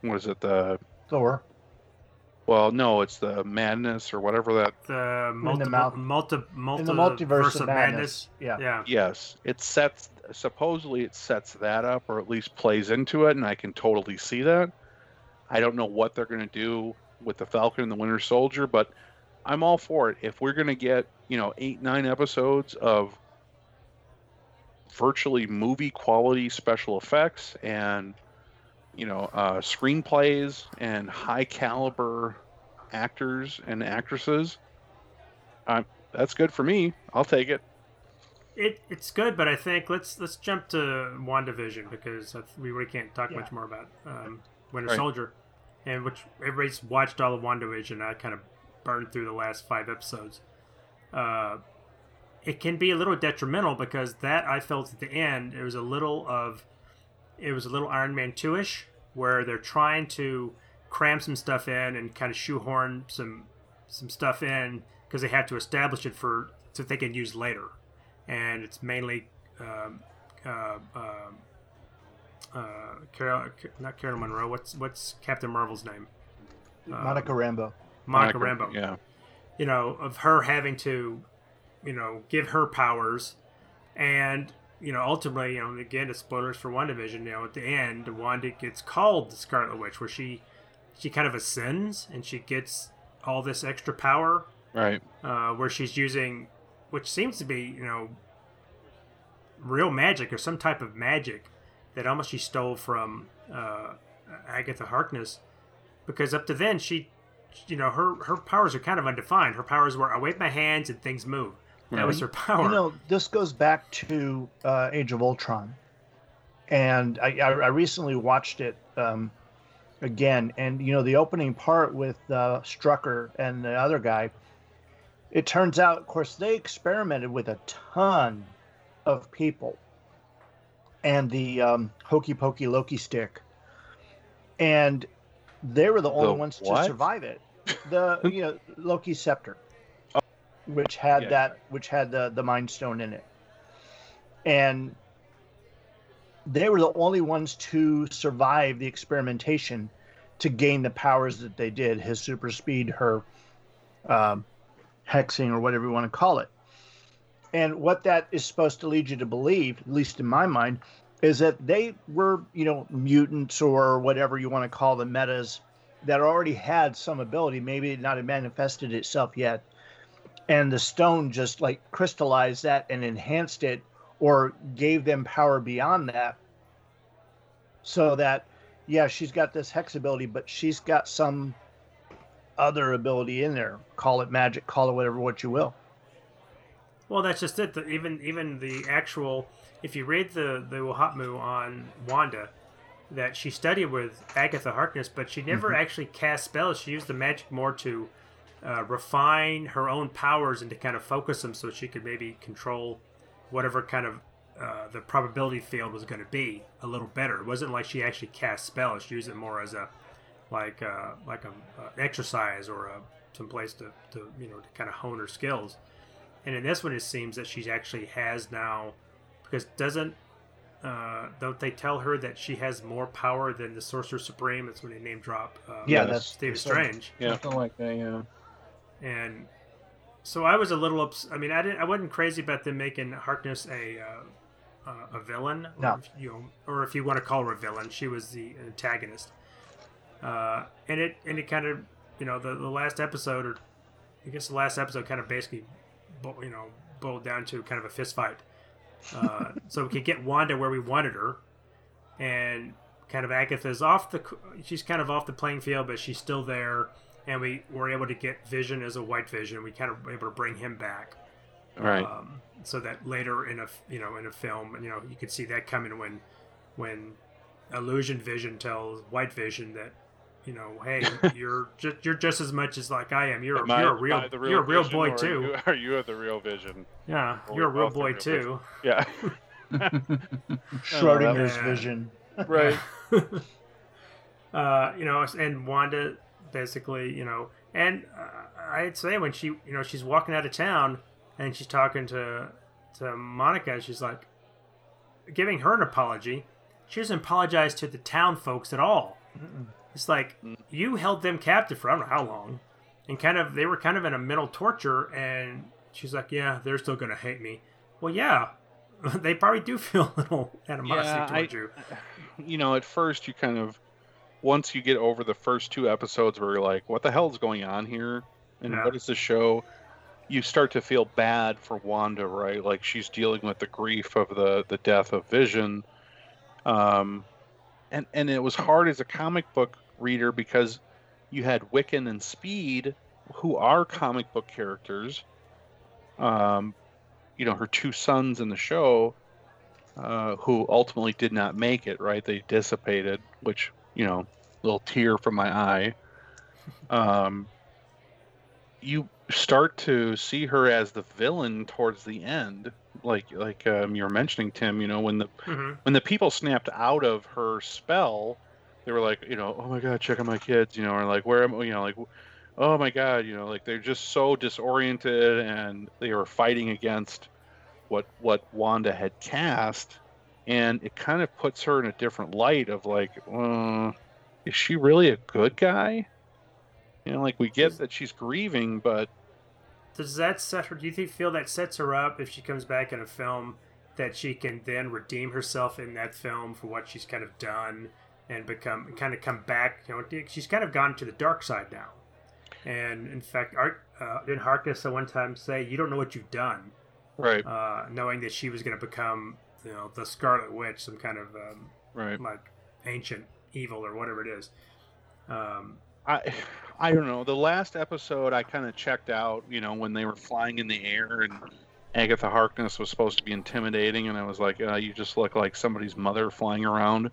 what is it, the Thor. Well, no, it's the madness or whatever that The multi, mouth- multi, multi, the multiverse of madness. Yeah. Yeah. Yes, it sets supposedly it sets that up or at least plays into it, and I can totally see that. I don't know what they're going to do with the Falcon and the Winter Soldier, but I'm all for it. If we're going to get you know eight nine episodes of virtually movie quality special effects and you know uh, screenplays and high caliber actors and actresses, uh, that's good for me. I'll take it. It it's good, but I think let's let's jump to WandaVision because I- we really can't talk Yeah. much more about um, Winter Right. Soldier, and which everybody's watched all of WandaVision. I kind of burned through the last five episodes. Uh, it can be a little detrimental because that I felt at the end it was a little of it was a little Iron Man two ish where they're trying to cram some stuff in and kind of shoehorn some some stuff in because they have to establish it for so they can use later and it's mainly um, uh, um, uh, Carol, not Carol Monroe. What's what's Captain Marvel's name? Um, Monica Rambeau. Monica Monica, Rambeau. Yeah. You know, of her having to, you know, give her powers, and you know, ultimately, you know, again, the spoilers for WandaVision. You know, at the end, Wanda gets called the Scarlet Witch, where she she kind of ascends and she gets all this extra power Right. uh, where she's using, which seems to be, you know, real magic or some type of magic that almost she stole from uh, Agatha Harkness, because up to then she, you know, her her powers are kind of undefined. Her powers were I wave my hands and things move. That was her power. You know, this goes back to uh, Age of Ultron, and I, I, I recently watched it um, again, and you know the opening part with uh, Strucker and the other guy. It turns out, of course, they experimented with a ton of people, and the um, hokey pokey Loki stick, and they were the only The ones to survive it. The you know Loki scepter, which had Yeah. that which had the the Mind Stone in it, and they were the only ones to survive the experimentation to gain the powers that they did his super speed her um, hexing or whatever you want to call it. And what that is supposed to lead you to believe at least in my mind is that they were you know mutants or whatever you want to call the metas that already had some ability maybe it not manifested itself yet and the stone just like crystallized that and enhanced it or gave them power beyond that so that yeah she's got this hex ability but she's got some other ability in there call it magic call it whatever what you will Well, that's just it. The, even even the actual, if you read the the OHOTMU on Wanda, that she studied with Agatha Harkness, but she never mm-hmm. actually cast spells. She used the magic more to uh, refine her own powers and to kind of focus them, so she could maybe control whatever kind of uh, the probability field was going to be a little better. It wasn't like she actually cast spells. She used it more as a like uh, like a, uh, exercise or a some place to, to you know to kind of hone her skills. And in this one, it seems that she actually has now, because doesn't uh, don't they tell her that she has more power than the Sorcerer Supreme? That's when they name drop. Uh, yeah that's Stephen so- Strange. Yeah. Something like that, yeah. And so I was a little ups- I mean, I didn't. I wasn't crazy about them making Harkness a uh, uh, a villain. No. Or if, you know, or if you want to call her a villain, she was the antagonist. Uh, and it and it kind of you know the the last episode or I guess the last episode kind of basically you know boiled down to kind of a fist fight. Uh, so we could get Wanda where we wanted her, and kind of Agatha's off the she's kind of off the playing field, but she's still there. And we were able to get Vision as a White Vision. We kind of were able to bring him back Right. um, so that later in a you know in a film you know you could see that coming when when illusion vision tells white vision that you know, hey, you're just you're just as much as like I am. You're Am I- you're a real, I the real you're a real boy or are too. you- Are you the real Vision? Yeah, Or you're a real boy real too. Yeah. Schrodinger's vision. right. uh, you know, and Wanda basically, you know, and uh, I'd say when she, you know, she's walking out of town and she's talking to to Monica, she's like giving her an apology. She doesn't apologize to the town folks at all. It's like Mm. you held them captive for I don't know how long, and kind of they were kind of in a mental torture. And she's like, "Yeah, they're still gonna hate me." Well, yeah, they probably do feel a little animosity Yeah, I- towards you. you know, at first you kind of once you get over the first two episodes where you're like, what the hell's going on here? And Yeah. what is the show? You start to feel bad for Wanda, right? Like she's dealing with the grief of the the death of Vision. Um and and it was hard as a comic book reader because you had Wiccan and Speed who are comic book characters. Um you know, her two sons in the show uh, who ultimately did not make it. Right, they dissipated, which you know, little tear from my eye. Um, you start to see her as the villain towards the end, like like um, you were mentioning, Tim. You know, when the hmm when the people snapped out of her spell, they were like, you know, oh my god, check on my kids, you know, or like where am, I you know, like, oh my god, you know, like they're just so disoriented and they were fighting against what what Wanda had cast, and it kind of puts her in a different light of like, uh, is she really a good guy? You know, like we get that she's grieving, but Does that set her? Do you think feel that sets her up if she comes back in a film that she can then redeem herself in that film for what she's kind of done and become kind of come back? You know, she's kind of gone to the dark side now. And in fact, Art uh, didn't Harkness at one time say, "You don't know what you've done," right, uh, knowing that she was going to become, you know, the Scarlet Witch, some kind of um, right. like ancient evil or whatever it is. Um, I I don't know. The last episode I kind of checked out, you know, when they were flying in the air and Agatha Harkness was supposed to be intimidating and I was like, uh, you just look like somebody's mother flying around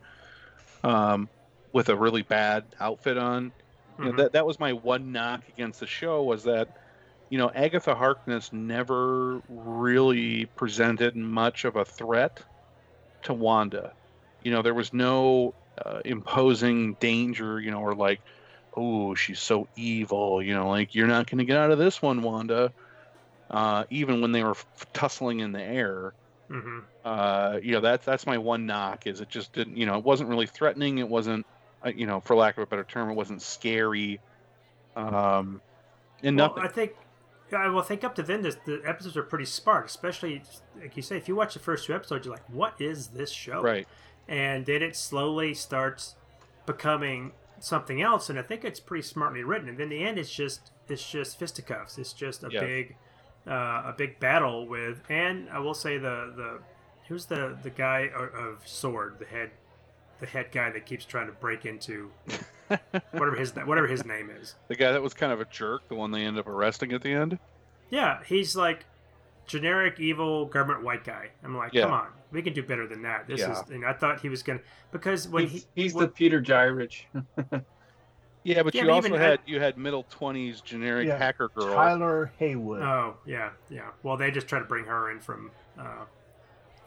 um, with a really bad outfit on. You know, mhm. that that was my one knock against the show was that you know, Agatha Harkness never really presented much of a threat to Wanda. You know, there was no uh, imposing danger, you know, or like, oh, she's so evil, you know, like you're not going to get out of this one, Wanda. Uh, even when they were f- tussling in the air, Mhm. uh, you know, that's that's my one knock is it just didn't, you know, it wasn't really threatening. It wasn't, uh, you know, for lack of a better term, it wasn't scary. Um, and Well, nothing. I think, yeah, well, I think up to then, this, the episodes are pretty smart. Especially, like you say, if you watch the first two episodes, you're like, "What is this show?" right. And then it slowly starts becoming something else, and I think it's pretty smartly written. And then the end, it's just it's just fisticuffs. It's just a Yeah. big uh, a big battle with, and I will say the the who's the the guy of, of sword, the head the head guy that keeps trying to break into whatever his whatever his name is. The guy that was kind of a jerk, the one they end up arresting at the end. Yeah, he's like generic evil government white guy. I'm like, Yeah. come on, we can do better than that. This Yeah. is, and I thought he was gonna because when he's, he he's when- the Peter Gyrich. Yeah, but Yeah, you but also even had you had middle twenties generic Yeah, hacker girl. Tyler Hayward. oh yeah, yeah. Well, they just try to bring her in from uh,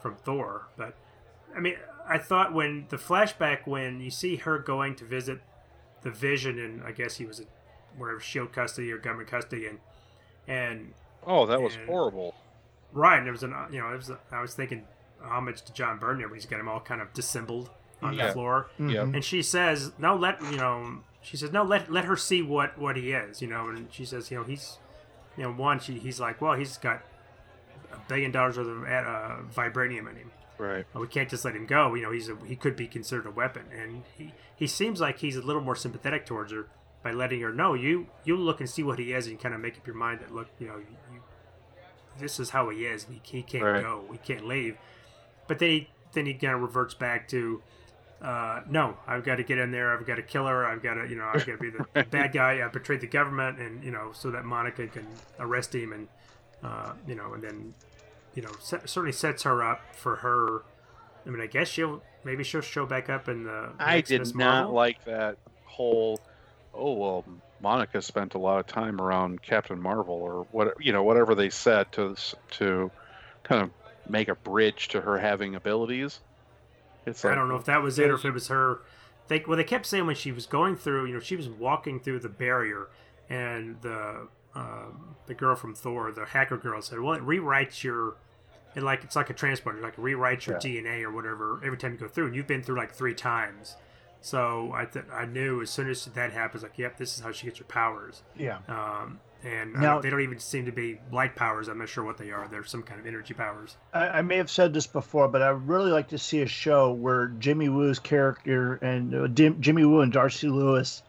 from Thor, but I mean, I thought when the flashback when you see her going to visit the Vision, and I guess he was at wherever Shield custody or government custody, and and Oh, that was And- horrible. Right, and there was an you know, it was I was thinking homage to John Byrne there, when he's got him all kind of dissembled on Yeah. the floor, Yeah. Mhm. and she says, "No, let you know." She says, "No, let let her see what what he is," you know, and she says, "You know, he's, you know, one, she he's like, well, he's got a billion dollars worth of uh, vibranium in him. Right. We can't just let him go. You know, he's a, he could be considered a weapon, and he he seems like he's a little more sympathetic towards her by letting her know you you look and see what he is and kind of make up your mind that look, you know, you, you this is how he is. He, he can't Right. go. We can't leave. But then he then he kind of reverts back to, uh, no, I've got to get in there. I've got to kill her. I've got to, you know, I've got to be the Right. bad guy. I betrayed the government, and you know, so that Monica can arrest him, and uh, you know, and then, you know, certainly sets her up for her. I mean, I guess she'll maybe she'll show back up in the. I did Miss not Marvel. like that whole oh well, Monica spent a lot of time around Captain Marvel or what you know whatever they said to to kind of make a bridge to her having abilities. It's like, I don't know if that was it or if it was her. They well, they kept saying when she was going through, you know, she was walking through the barrier, and the um, the girl from Thor, the hacker girl, said, "Well, it rewrites your." And like it's like a transporter, like it rewrites your yeah. DNA or whatever every time you go through. And you've been through like three times, so I th- I knew as soon as that happens, like, yep, this is how she gets her powers. Yeah. Um, and uh, now, they don't even seem to be light powers. I'm not sure what they are. They're some kind of energy powers. I, I may have said this before, but I would really like to see a show where Jimmy Woo's character and uh, Jimmy Woo and Darcy Lewis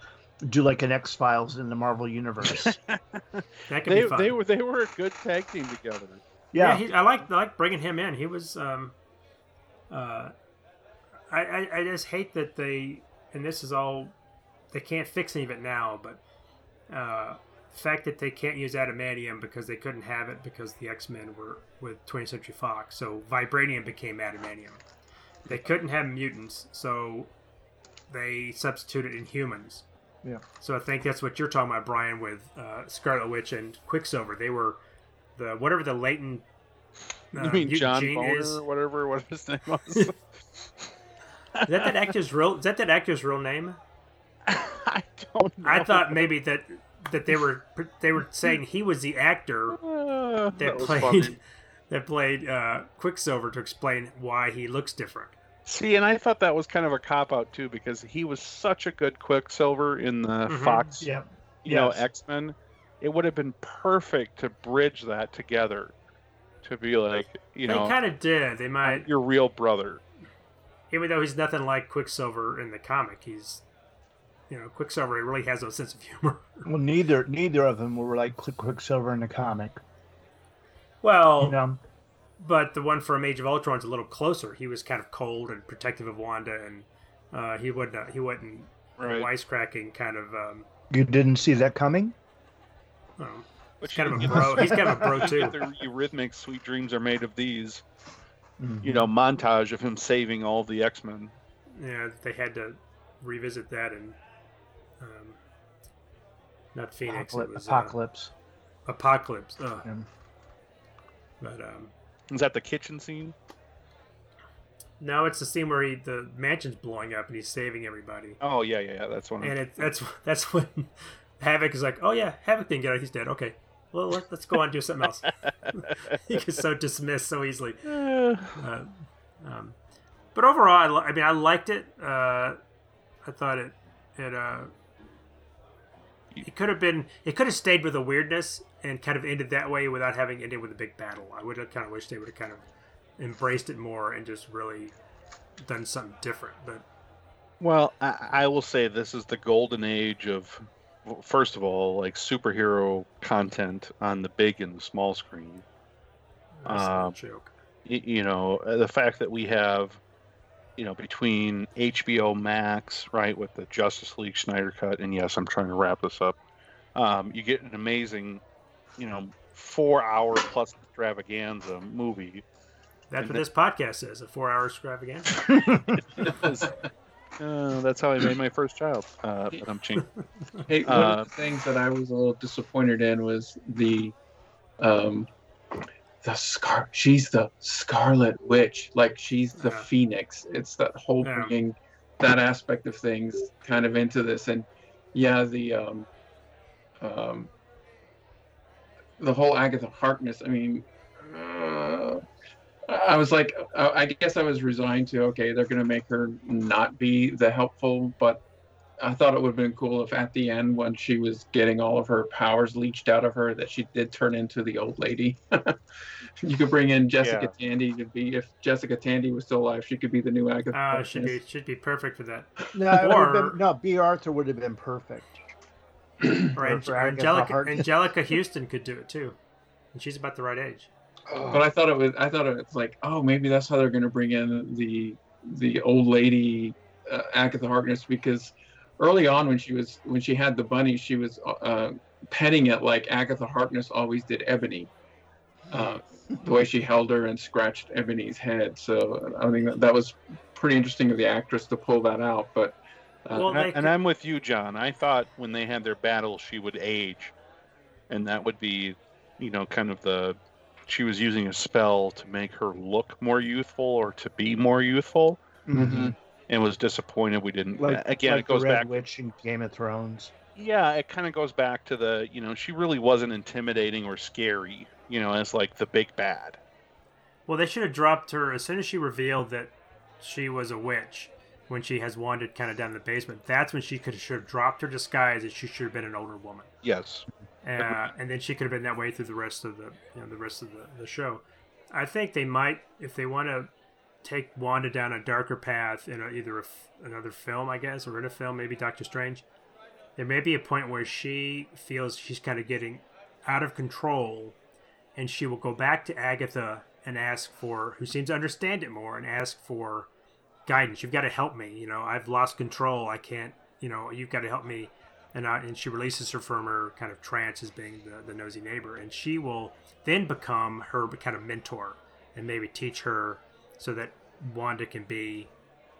do like an X Files in the Marvel universe. that could they, be fun. They were they were a good tag team together. Yeah, yeah he, I like I like bringing him in. He was. Um, uh, I, I I just hate that they and this is all they can't fix any of it now, but. Uh, the fact that they can't use adamantium because they couldn't have it because the X Men were with 20th Century Fox, so vibranium became adamantium. They couldn't have mutants, so they substituted in humans. Yeah. So I think that's what you're talking about, Brian, with uh, Scarlet Witch and Quicksilver. They were the whatever the latent. Uh, you mean John Bohner is. or whatever? What his name was? is that that actor's real? Is that that actor's real name? I don't know. I thought maybe that that they were they were saying he was the actor uh, that, that played that played uh, Quicksilver to explain why he looks different. See, and I thought that was kind of a cop out too because he was such a good Quicksilver in the mm-hmm. Fox, yeah. you yes. know, X Men. It would have been perfect to bridge that together, to be like, you they know, they kind of did. They might your real brother, even though he's nothing like Quicksilver in the comic. He's you know, Quicksilver really has no sense of humor. well, neither neither of them were like Quicksilver in the comic. Well, you know? But the one from Age of Ultron is a little closer. He was kind of cold and protective of Wanda, and uh, he wouldn't he wasn't right. wisecracking kind of. Um, you didn't see that coming. Oh, he's kind of a bro. He's kind of a bro too. The Eurythmics, "Sweet Dreams Are Made of These." Mm-hmm. You know, montage of him saving all the X Men. Yeah, they had to revisit that and um, not Phoenix. Apocalypse. Was, uh, Apocalypse. Uh, Apocalypse. Oh. Yeah. But um, is that the kitchen scene? No, it's the scene where he the mansion's blowing up and he's saving everybody. Oh yeah, yeah, yeah. that's one. And it, that's that's when Havoc is like, "Oh yeah, Havoc didn't get out. He's dead. Okay, well let, us go on and do something else." he gets so dismissed so easily. Uh, um, but overall, I, I, mean, I liked it. Uh, I thought it it uh, it could have been it could have stayed with the weirdness and kind of ended that way without having ended with a big battle. I would have kind of wished they would have kind of embraced it more and just really done something different. But well, I, I will say this is the golden age of first of all, like superhero content on the big and the small screen. Um, joke. You, you know, the fact that we have you know, between HBO Max, right, with the Justice League Snyder cut, and yes, I'm trying to wrap this up. Um, you get an amazing, you know, four hour plus extravaganza movie. That's and what this podcast is a four hour extravaganza. uh, that's how I made my first child. Uh, but I'm ching. Hey, one uh, of the things that I was a little disappointed in was the um, the scar she's the scarlet witch like she's the yeah. phoenix it's that whole yeah. bringing that aspect of things kind of into this and yeah the um um the whole agatha harkness i mean uh, i was like i guess i was resigned to okay they're going to make her not be the helpful but I thought it would have been cool if at the end, when she was getting all of her powers leached out of her, that she did turn into the old lady. you could bring in Jessica yeah. Tandy to be if Jessica Tandy was still alive, she could be the new Agatha. Uh, should be should be perfect for that. No, or, been, no, Bea Arthur would have been perfect. or, Angelica, Anjelica Huston could do it too, and she's about the right age. But I thought it was I thought it was like oh maybe that's how they're going to bring in the the old lady uh, Agatha Harkness because early on when she was when she had the bunny, she was uh, petting it like Agatha Harkness always did Ebony. Uh, the way she held her and scratched Ebony's head. So I think that, that was pretty interesting of the actress to pull that out. But Uh, Well, and, I, they and could- I'm with you, John. I thought when they had their battle, she would age, and that would be, you know, kind of the. She was using a spell to make her look more youthful or to be more youthful, Mhm. and was disappointed we didn't. Like, Again, like it goes the Red back. Witch in Game of Thrones. Yeah, it kind of goes back to the, you know, she really wasn't intimidating or scary, you know, as like the big bad. Well, they should have dropped her as soon as she revealed that she was a witch. When she has wandered kind of down the basement, that's when she could should have dropped her disguise, and she should have been an older woman. Yes. uh, and then she could have been that way through the rest of the you know the rest of the, the show. I think they might if they want to take Wanda down a darker path in a, either a f another film, I guess, or in a film, maybe Doctor Strange. There may be a point where she feels she's kind of getting out of control, and she will go back to Agatha and ask for, who seems to understand it more, and ask for guidance. You've got to help me. You know, I've lost control. I can't. You know, you've got to help me and uh, and she releases her from her kind of trance as being the, the nosy neighbor, and she will then become her kind of mentor and maybe teach her so that Wanda can be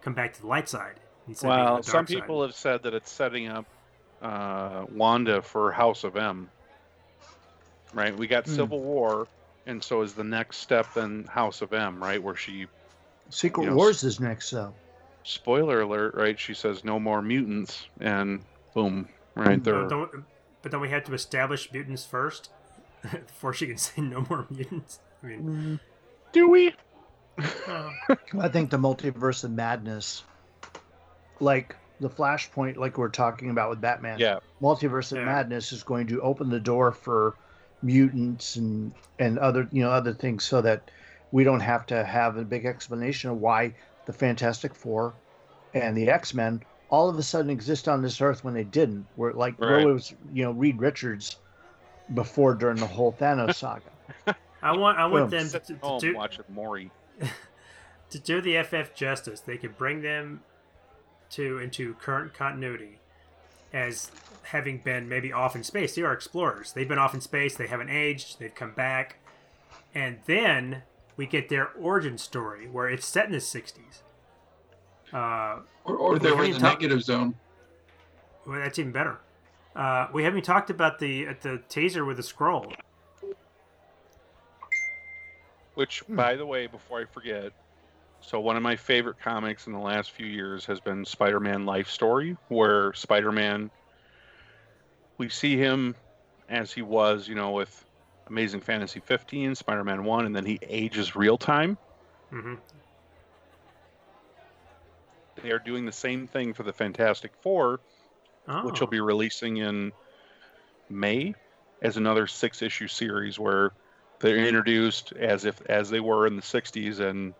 come back to the light side. Well, some side. people have said that it's setting up uh, Wanda for House of M. Right? We got Hmm. Civil War, and so is the next step then House of M, right? Where she, Secret You know, Wars is next, though. spoiler alert, right? She says no more mutants, and boom, right there. But don't, but don't we have to establish mutants first before she can say no more mutants? I mean, Do we? uh, I think the multiverse of madness, like the Flashpoint, like we're talking about with Batman. Yeah. Multiverse of Yeah. Madness is going to open the door for mutants and and other you know other things, so that we don't have to have a big explanation of why the Fantastic Four and the X Men all of a sudden exist on this Earth when they didn't. Where like where Right. it was you know Reed Richards before during the whole Thanos saga. I want I want Boom. them to, Sit to, home do, Maury. to do the FF justice, they could bring them to into current continuity as having been maybe off in space. They are explorers. They've been off in space. They haven't aged. They've come back, and then we get their origin story where it's set in the '60s. Uh, Or, or they were in the talked- negative zone. well, that's even better. Uh, we haven't talked about the at the teaser with the scroll. Which, Hmm. by the way, before I forget, so one of my favorite comics in the last few years has been Spider-Man Life Story, where Spider-Man, we see him as he was, you know, with Amazing Fantasy 15, Spider-Man 1, and then he ages real time. hmm They are doing the same thing for the Fantastic Four, Oh. which will be releasing in May as another six-issue series where they're introduced as if as they were in the 60s and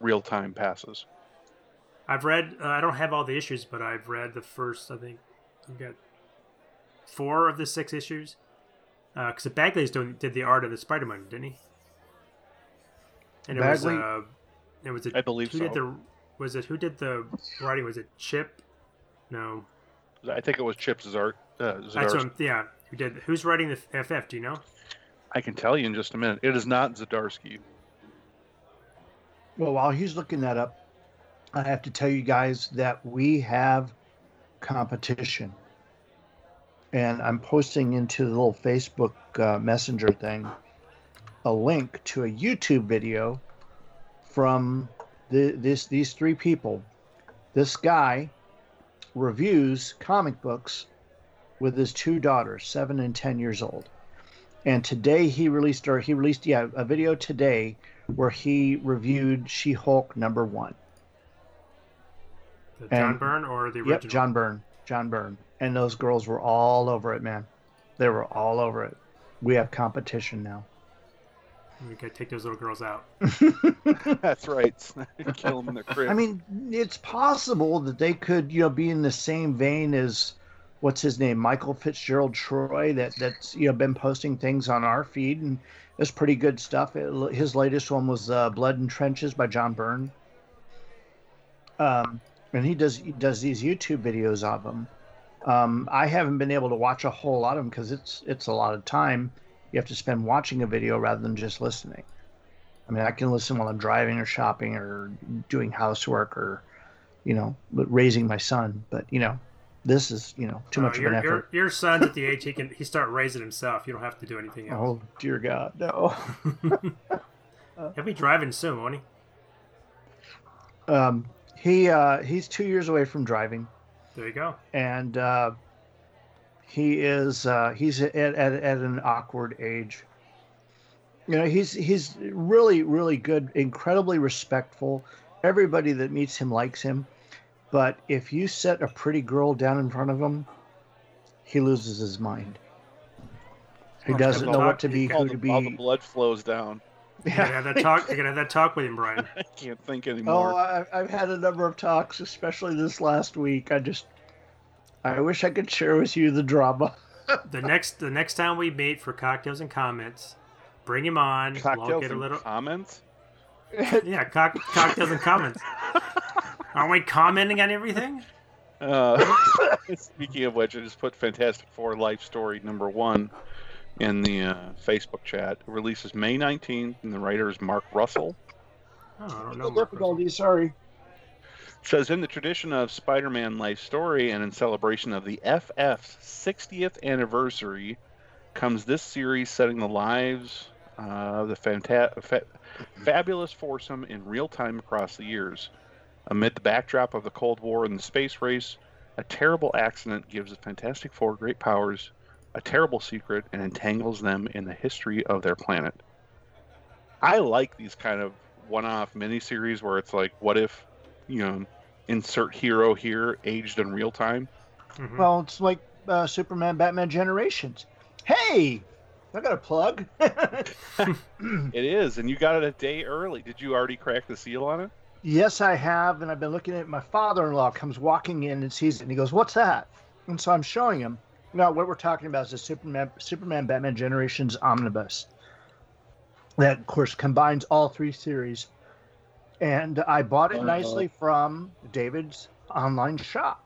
real time passes. I've read. Uh, I don't have all the issues, but I've read the first. I think I've got four of the six issues. Because Bagley's doing did the art of the Spider-Man, didn't he? And it Bagley? was. Uh, it was. A, I believe who so. did the? Was it who did the writing? Was it Chip? No, I think it was Chip's Zar- uh, that's what I'm, yeah. Who did? Who's writing the FF? Do you know? I can tell you in just a minute. It is not Zdarsky. Well, while he's looking that up, I have to tell you guys that we have competition. And I'm posting into the little Facebook uh, Messenger thing a link to a YouTube video from the, this these three people. This guy reviews comic books with his two daughters, seven and ten years old. And today he released, or he released, yeah, a video today where he reviewed She Hulk number one. The John And- Byrne or the original? Yep, John Byrne. John Byrne. And those girls were all over it, man. They were all over it. We have competition now. We gotta take those little girls out. That's right. Kill them in the crib. I mean, it's possible that they could, you know, be in the same vein as what's his name, Michael Fitzgerald Troy, that that's you know been posting things on our feed and it's pretty good stuff. It, his latest one was uh, Blood and Trenches by John Byrne. Um, and he does he does these YouTube videos of them. Um, I haven't been able to watch a whole lot of them because it's it's a lot of time. You have to spend watching a video rather than just listening. I mean, I can listen while I'm driving or shopping or doing housework or you know, raising my son. But you know, this is you know too Oh, much of an effort. Your, your son's at the age he can he start raising himself. You don't have to do anything else. Oh dear God, no. He'll be driving soon, won't he? um, he uh, he's two years away from driving, There you go. and uh, he is uh, he's at, at at an awkward age. You know, he's he's really really good, incredibly respectful. Everybody that meets him likes him, but if you set a pretty girl down in front of him, he loses his mind. He doesn't know what to be, who to the, all the blood flows down. You're gonna have that talk. You're gonna have that talk with him, Brian. I can't think Oh, anymore. I, I've had a number of talks, especially this last week. I just, I wish I could share with you the drama. The next the next time we meet for cocktails and comments, bring him on. we'll all Cocktails get a and little comments. yeah, cock, cocktails and comments. Aren't we commenting on everything? Uh, speaking of which, I just put Fantastic Four Life Story number one in the uh, Facebook chat. It releases May 19th, and the writer is Mark Russell. Oh, I don't know. No Mark Russell. difficulties, sorry. says in the tradition of Spider-Man life story and in celebration of the FF's 60th anniversary comes this series setting the lives uh, of the fanta- fa- fabulous foursome in real time across the years. Amid the backdrop of the Cold War and the space race, a terrible accident gives the Fantastic Four great powers, a terrible secret, and entangles them in the history of their planet. I like these kind of one-off miniseries where it's like, what if you know, insert hero here, aged in real time. Mhm. Well, it's like uh, Superman, Batman Generations. Hey, I got a plug. It is, and you got it a day early. Did you already crack the seal on it? yes, I have, and I've been looking at it. My father-in-law comes walking in and sees it, and he goes, "What's that?" And so I'm showing him. Now, what we're talking about is the Superman, Superman, Batman Generations omnibus. That, of course, combines all three series. And I bought it Uh-oh. nicely from David's online shop.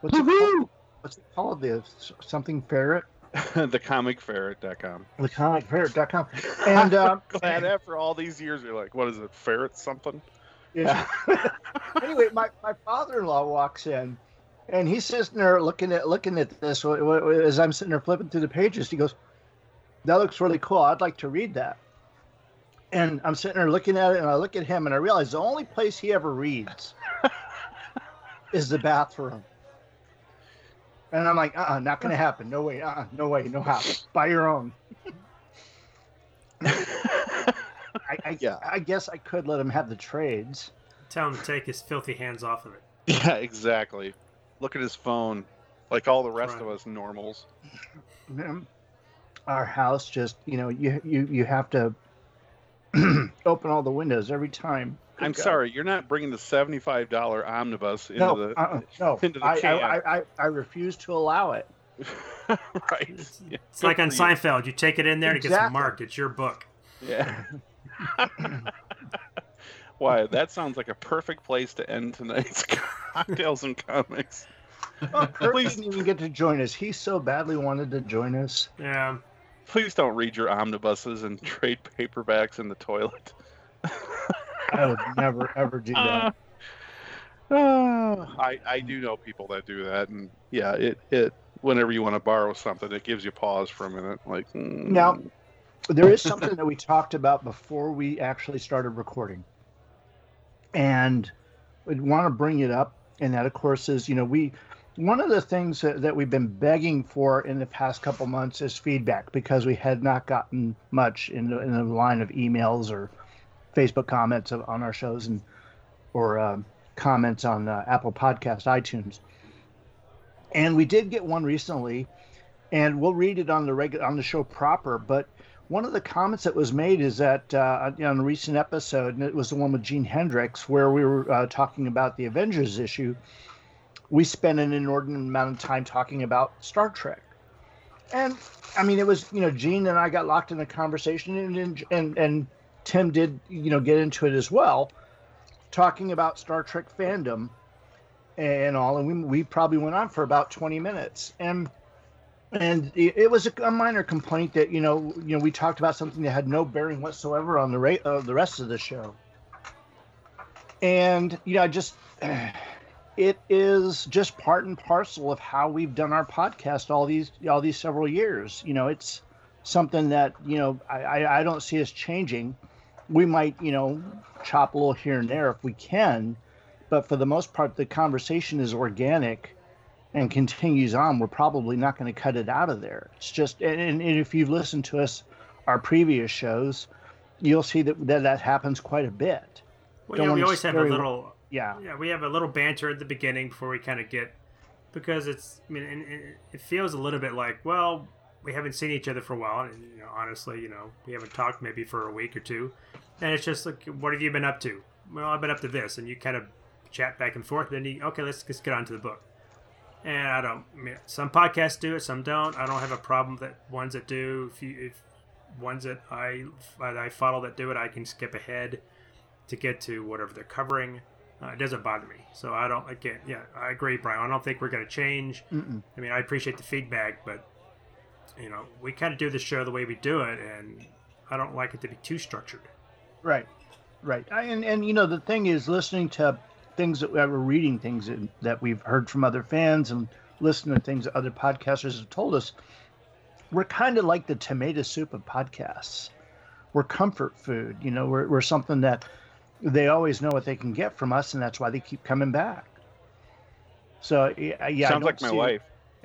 What's it called? What's it called? The something ferret, Thecomicferret.com. the comic ferret.com. And uh, Glad after all these years, you're like, what is it, ferret something? Yeah. anyway, my, my father-in-law walks in, and he's sitting there looking at looking at this wh- wh- as I'm sitting there flipping through the pages. He goes, "That looks really cool. I'd like to read that." And I'm sitting there looking at it, and I look at him, and I realize the only place he ever reads is the bathroom. And I'm like, uh-uh, not gonna happen. No way, uh-uh, no way, no how. Buy your own. I, I, Yeah. I guess I could let him have the trades. Tell him to take his filthy hands off of it. yeah, exactly. Look at his phone, like all the rest Right. of us normals. Our house just you know you you you have to open all the windows every time I'm Good God. sorry, you're not bringing the seventy-five dollar omnibus into no the uh-uh, no into the I, can. I, I, I I refuse to allow it right. It's, Yeah, it's like on you. Seinfeld. You take it in there and it gets marked. It's your book. Yeah. Why? That sounds like a perfect place to end tonight's cocktails and comics. oh, Kurt Please. didn't even get to join us he so badly wanted to join us Yeah. Please don't read your omnibuses and trade paperbacks in the toilet. i would never ever do that Uh, I I do know people that do that, and yeah, it it whenever you want to borrow something, it gives you pause for a minute. Like mm, Now- there is something that we talked about before we actually started recording and we want to bring it up and that of course is you know we one of the things that, that we've been begging for in the past couple months is feedback because we had not gotten much in the, in the line of emails or facebook comments of, on our shows and or um, comments on uh, apple podcast itunes. And we did get one recently and we'll read it on the regular on the show proper but one of the comments that was made is that uh, on a recent episode, and it was the one with Gene Hendricks, where we were uh, talking about the Avengers issue. We spent an inordinate amount of time talking about Star Trek, and I mean, it was you know Gene and I got locked in a conversation, and and and Tim did you know get into it as well, talking about Star Trek fandom and all, and we we probably went on for about twenty minutes, and and it was a, minor complaint that you know you know we talked about something that had no bearing whatsoever on the rate of uh, the rest of the show and you know, I just it is just part and parcel of how we've done our podcast all these all these several years. You know, it's something that you know I, I don't see us changing. We might you know chop a little here and there if we can, but for the most part, the conversation is organic and continues on. We're probably not going to cut it out of there. It's just and, and if you've listened to us our previous shows, you'll see that that, that happens quite a bit. Well, yeah, we always have a little yeah yeah we have a little banter at the beginning before we kind of get because it's I mean and, and it feels a little bit like well we haven't seen each other for a while and you know honestly you know we haven't talked maybe for a week or two and it's just like what have you been up to well I've been up to this and you kind of chat back and forth then you okay let's let's get on to the book and I don't I mean some podcasts do it some don't I don't have a problem that ones that do if you if ones that I I follow that do it I can skip ahead to get to whatever they're covering uh, it doesn't bother me. So I don't again. Yeah, I agree, Brian. I don't think we're going to change. Mm-mm. I mean, I appreciate the feedback, but you know, we kind of do the show the way we do it, and I don't like it to be too structured. Right, right. I, and and you know, the thing is, listening to things that we're reading, things that, that we've heard from other fans, and listening to things that other podcasters have told us. We're kind of like the tomato soup of podcasts. We're comfort food. You know, we're, we're something that they always know what they can get from us, and that's why they keep coming back. So yeah, yeah sounds like my wife.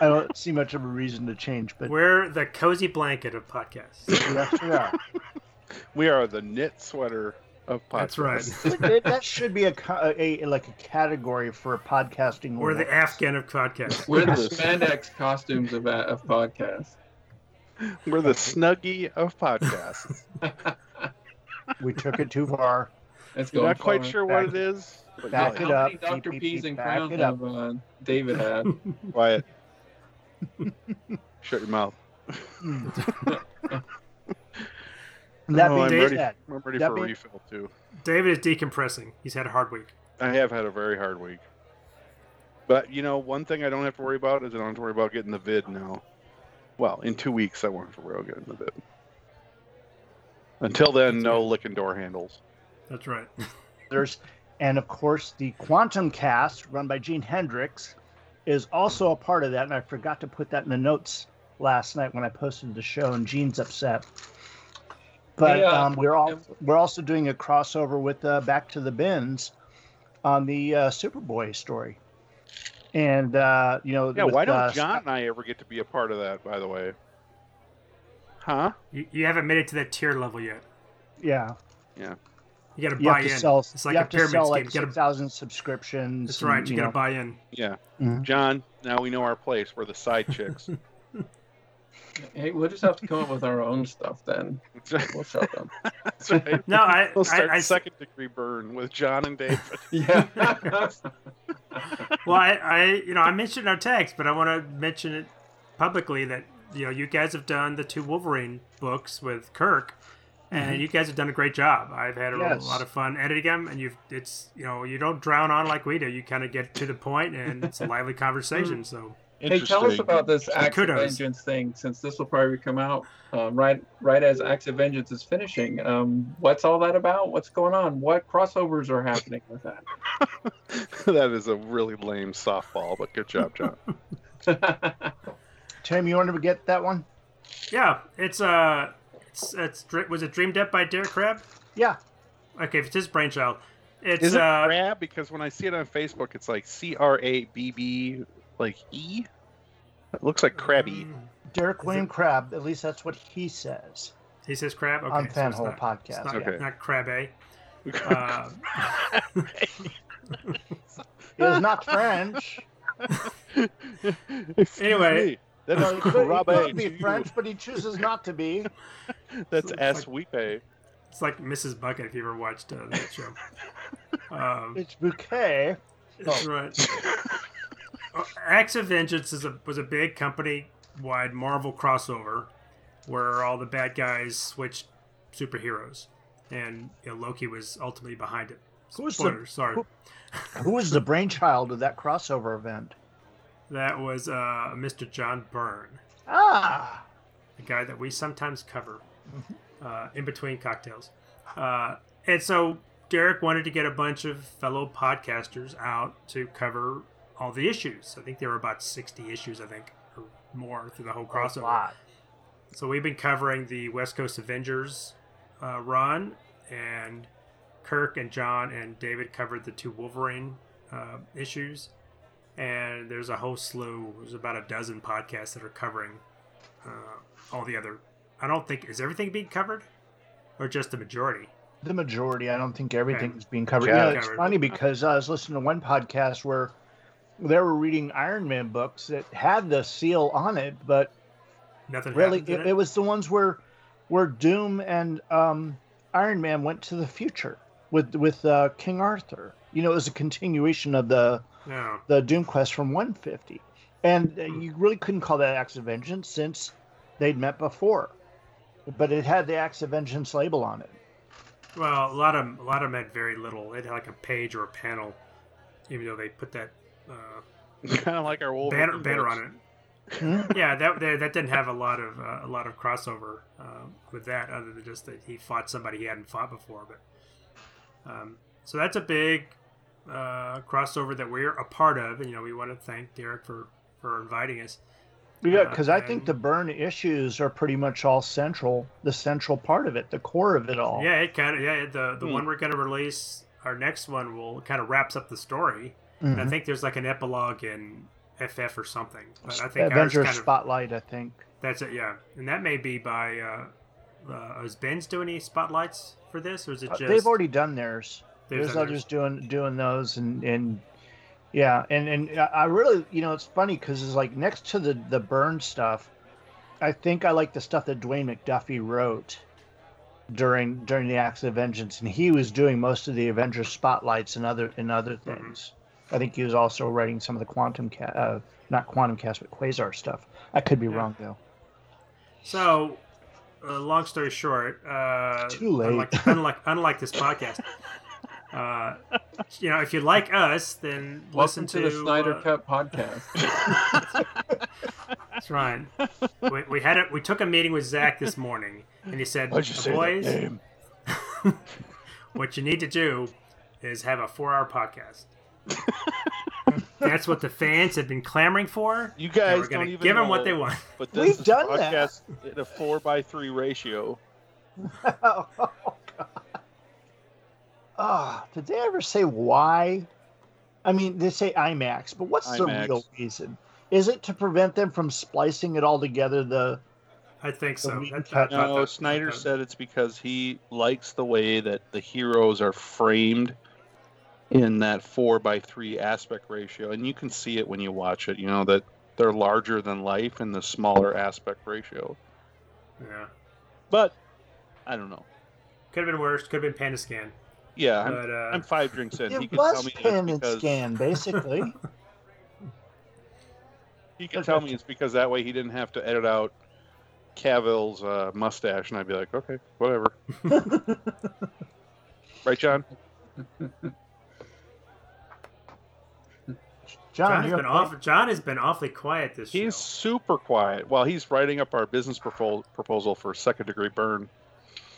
I don't see much of a reason to change, but we're the cozy blanket of podcasts. yes, we are. We are the knit sweater of podcasts. That's right. that should be a, a, like a category for a podcasting. We're the Afghan of podcasts. We're the spandex costumes of, of podcasts. We're the snuggie of podcasts. we took it too far. It's going Not quite sure back, what it is. Back it up. Dr. P's and crowns have uh, David had. Quiet. Shut your mouth. Oh, that oh, I'm ready, that. I'm ready that for a refill too. David is decompressing. He's had a hard week. I have had a very hard week. But you know, one thing I don't have to worry about is I don't have to worry about getting the vid now. Well, in two weeks I won't have to worry about getting the vid. Until then, That's no right. licking door handles. That's right. There's, and of course, the Quantum Cast, run by Gene Hendricks, is also a part of that. And I forgot to put that in the notes last night when I posted the show, and Gene's upset. But Hey, uh, um, we're all we're also doing a crossover with uh, Back to the Bins on the uh, Superboy story, and uh, you know, Yeah, with, why don't uh, John and I ever get to be a part of that? By the way, huh? you, you haven't made it to that tier level yet. Yeah, Yeah. You got to buy have to in. sell. it's like you a have to pyramid sell scheme. like You gotta- six thousand subscriptions. That's right. and, You got to buy in. Yeah, Mhm. John. Now we know our place. We're the side chicks. Hey, we'll just have to come up with our own stuff then. We'll show them. That's right. No, I, We'll start I, I second degree burn with John and David. Yeah. well, I, I, you know, I mentioned our text, but I want to mention it publicly that you know you guys have done the two Wolverine books with Kirk, and mm-hmm. you guys have done a great job. I've had a Yes. lot of fun editing them, and you've it's you know you don't drown on like we do. You kind of get to the point, and it's a lively mm. conversation. So Hey, tell us about this Acts of Vengeance thing, since this will probably come out um, right right as Acts of Vengeance is finishing. Um, what's all that about? What's going on? What crossovers are happening with that? that is a really lame softball, but good job, John. Tim, you want to get that one? yeah, it's uh, it's it's was it Dreamed Up by Derek Crabbe? Yeah. Okay, if it's his brainchild. It's Is it uh, crab? Because when I see it on Facebook, it's like C R A B B, like E. It looks like crabby. mm, Derek Is William it- Crab. At least that's what he says He says crab. Okay, on so Fanhole it's not- Podcast. It's not, Okay. not crab A. Uh, It is not French. Anyway. that is that No, he could, he crabbe could be. French, but he chooses not to be. That's It's S like- Wipe. It's like Mrs. Bucket if you ever watched uh, that show. Um, It's bouquet. that's right. Acts of Vengeance is a, was a big company-wide Marvel crossover where all the bad guys switched superheroes, and you know, Loki was ultimately behind it. Who's the- sorry. who- Who was the brainchild of that crossover event? That was uh, Mr. John Byrne, Ah, the guy that we sometimes cover uh, in between cocktails. Uh, and so Derek wanted to get a bunch of fellow podcasters out to cover all the issues. I think there were about 60 issues, I think, or more through the whole A crossover. lot. So we've been covering the West Coast Avengers uh, run, and Kirk and John and David covered the two Wolverine uh, issues. And there's a whole slew. There's about a dozen podcasts that are covering uh, all the other. I don't think is everything being covered, or just the majority. The majority, I don't think everything Okay. is being covered. Yeah. You know, it's Covered. funny because I was listening to one podcast where they were reading Iron Man books that had the seal on it, but Nothing really it, it was the ones where where Doom and um, Iron Man went to the future with with uh, King Arthur. You know, it was a continuation of the No. the Doom quest from 150, and uh, you really couldn't call that Acts of Vengeance since they'd met before, but it had the Acts of Vengeance label on it. Well, a lot of a lot of them had very little. It had like a page or a panel, even though they put that kind of like our Wolverine banner banner on it. Yeah, that that that didn't have a lot of uh, a lot of crossover um, with that, other than just that he fought somebody he hadn't fought before. But um, so that's a big uh, crossover that we're a part of, and you know we want to thank Derek for for inviting us. Yeah, Uh, because I think the Byrne issues are pretty much all central, the central part of it, the core of it all. Yeah, it kind of yeah the the Hmm. one we're going to release our next one will kind of wraps up the story. And I think there's like an epilogue in FF or something. But I think ours Avengers kind of, Spotlight, I think. That's it, yeah. And that may be by. Uh, uh, is Ben's doing any spotlights for this, or is it Uh, just? They've already done theirs. There's There's, others. others doing doing those, and and yeah, and and I really, you know, it's funny because it's like next to the the Byrne stuff, I think I like the stuff that Dwayne McDuffie wrote during during the Acts of Vengeance, and he was doing most of the Avengers spotlights and other and other Mm-hmm. things. I think he was also writing some of the quantum ca- uh, not quantum cast, but quasar stuff. I could be Yeah. wrong though. So, uh, long story short, uh, Too late. Unlike, unlike unlike this podcast, uh, you know, if you like us, then Welcome listen to the Snyder uh, Cut podcast. That's right. we, we had it. We took a meeting with Zack this morning, and he said, "Boys, what you need to do is have a four-hour podcast." That's what the fans have been clamoring for. You guys we're gonna don't even give them know, what they want. But this We've is done a that. podcast in a four by three ratio. oh, God. Ah, did they ever say why? I mean, they say IMAX, but what's the real reason? Is it to prevent them from splicing it all together? The I think so. we That- cut- that- that- No, that- Snyder said it's because he likes the way that the heroes are framed in that four by three aspect ratio, and you can see it when you watch it. You know that they're larger than life in the smaller aspect ratio. Yeah, But I don't know. could have been worse. Could have been Pan-and-scan. Yeah, I'm, But uh, I'm five drinks in. he it can tell was me it's because scan, basically. he can tell me it's because that way he didn't have to edit out Cavill's uh, mustache, and I'd be like, okay, whatever. right, John? John, John has been off. John has been awfully quiet this year. He's show. super quiet while he's writing up our business propo- proposal for second degree burn.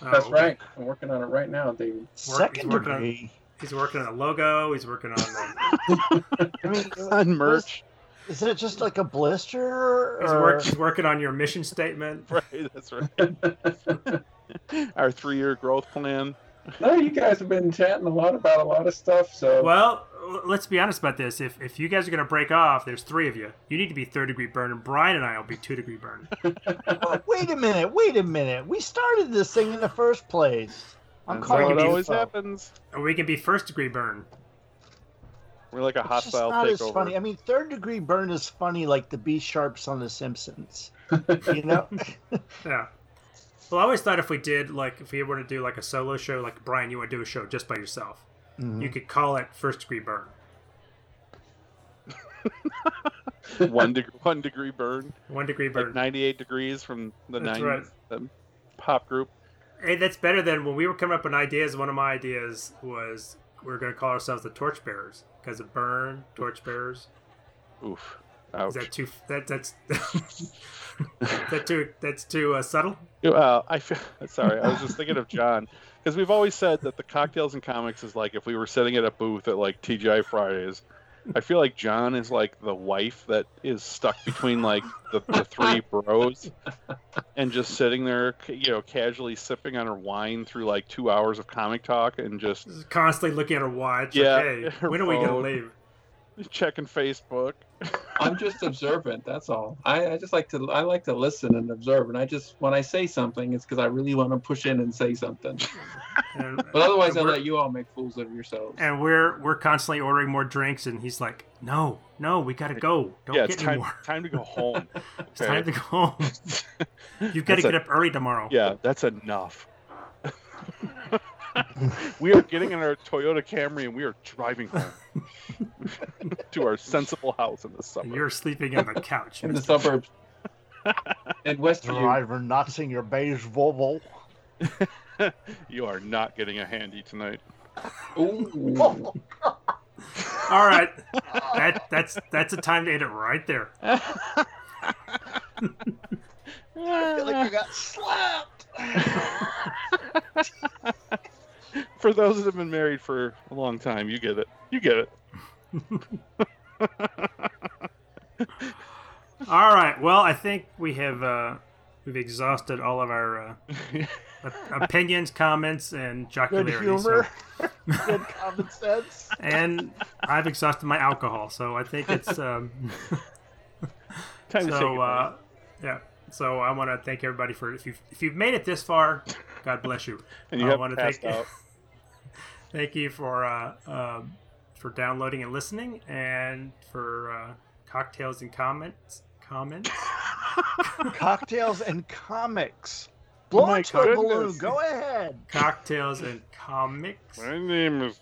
Oh, That's right. I'm working on it right now, David. second working on- degree. He's working on the logo. He's working on the. I mean, On merch. Is it just like a blister? He's, or- work, he's working on your mission statement. Right, that's right. our three year growth plan. No, you guys have been chatting a lot about a lot of stuff, so Well, let's be honest about this. If if you guys are going to break off, there's three of you. You need to be third degree Byrne, and Brian and I will be two degree burn. Oh, wait a minute! Wait a minute! We started this thing in the first place. I'm That's calling it always folk. happens. And we can be first degree burn. We're like a It's just hostile not as funny. I mean, third degree Byrne is funny, like the Be Sharps on The Simpsons. You know? Yeah. Well, I always thought if we did like if we were to do like a solo show, like Brian, you want to do a show just by yourself, Mhm. you could call it first degree burn. one, deg- one degree burn, One degree burn. like 98 degrees from the That's 90s right. the pop group. Hey, that's better than when we were coming up with ideas. One of my ideas was we are going to call ourselves the Torchbearers because of burn, Torchbearers. Oof. Ouch. Is that too? That that's that too? That's too uh, subtle. Well, I feel sorry. I was just thinking of John because we've always said that the cocktails and comics is like if we were sitting at a booth at like TGI Fridays. I feel like John is like the wife that is stuck between like the, the three bros and just sitting there, you know, casually sipping on her wine through like two hours of comic talk and just Constantly looking at her watch. Yeah, Like, hey, when are we gonna leave? checking Facebook. I'm just observant. That's all. I, I just like to I like to listen and observe. And I just when I say something, it's because I really want to push in and say something. And, But otherwise, I'll let you all make fools of yourselves. And we're we're constantly ordering more drinks, and he's like, "No, no, we gotta go. Don't yeah, get it's any time more. time to go home. It's time to go home. You've got to That's a- get up early tomorrow." Yeah, that's enough. we are getting in our Toyota Camry and we are driving home to our sensible house in the And summer. you're sleeping on the couch. in the suburbs. in Westview. Driver not seeing your beige Volvo. You are not getting a handy tonight. Ooh. All right, that that's that's a time to end it right there. I feel like you got slapped. For those that have been married for a long time, you get it. You get it. All right. Well, I think we have uh, we've exhausted all of our uh, opinions, comments, and Good jocularity. humor. So, Good common sense. and I've exhausted my alcohol, so I think it's um, Time to so. Uh, yeah. So I want to thank everybody for if you've if you've made it this far, God bless you. and you I have wanna passed thank- out. Thank you for uh, um, for downloading and listening, and for uh, cocktails and comments. Comments. Cocktails and comics. Oh Blow my into a balloon. Go ahead. Cocktails and comics. My name is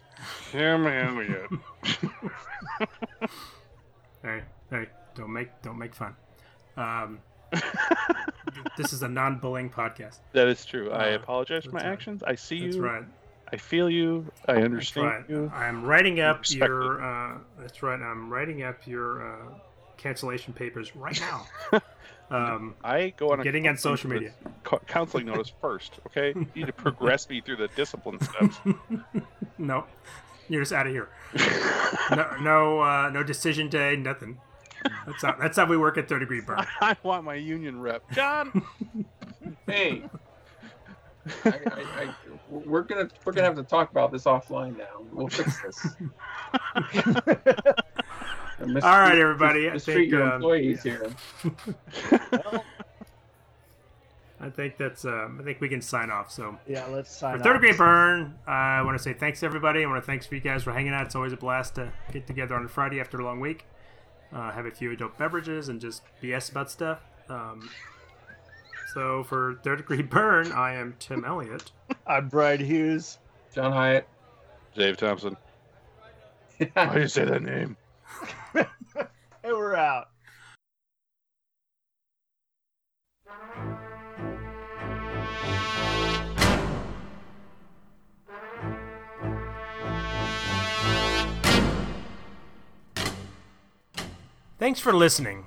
Tim Elliot. Hey, hey, don't make don't make fun. Um, this is a non-bullying podcast. That is true. I Uh, apologize for my right. actions. I see That's you. right. I feel you. I understand right. you. I'm writing up your. Uh, that's right. I'm writing up your uh, cancellation papers right now. Um, I go on a getting on social media. counseling notice first. Okay, you need to progress me through the discipline steps. no, you're just out of here. No, no, uh, no decision day. Nothing. That's how, that's how we work at Third Degree Byrne. I want my union rep, John. Hey. I, I, I, we're gonna we're gonna have to talk about this offline now. We'll fix this. All right, everybody. I think your um, employees here. I think that's. Um, I think we can sign off. So. Yeah, let's sign For third off. degree Byrne, I want to say thanks to everybody. I want to thanks for you guys for hanging out. It's always a blast to get together on a Friday after a long week, uh, have a few adult beverages, and just BS about stuff. Um, so for third degree Byrne, I am Tim Elliot. I'm Brian Hughes. John Hijatt. Dave Thompson. How do you say that name? And we're out. Thanks for listening.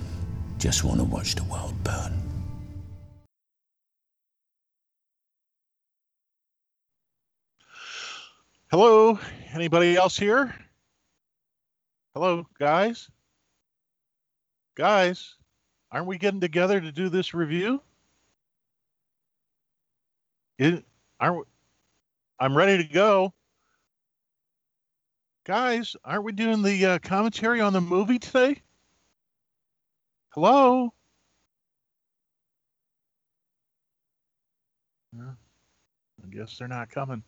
just want to watch the world burn. Hello, anybody else here? Hello, guys? Guys? aren't we getting together to do this review? It, aren't we, I'm ready to go. Guys, aren't we doing the uh, commentary on the movie today? Hello? I guess they're not coming.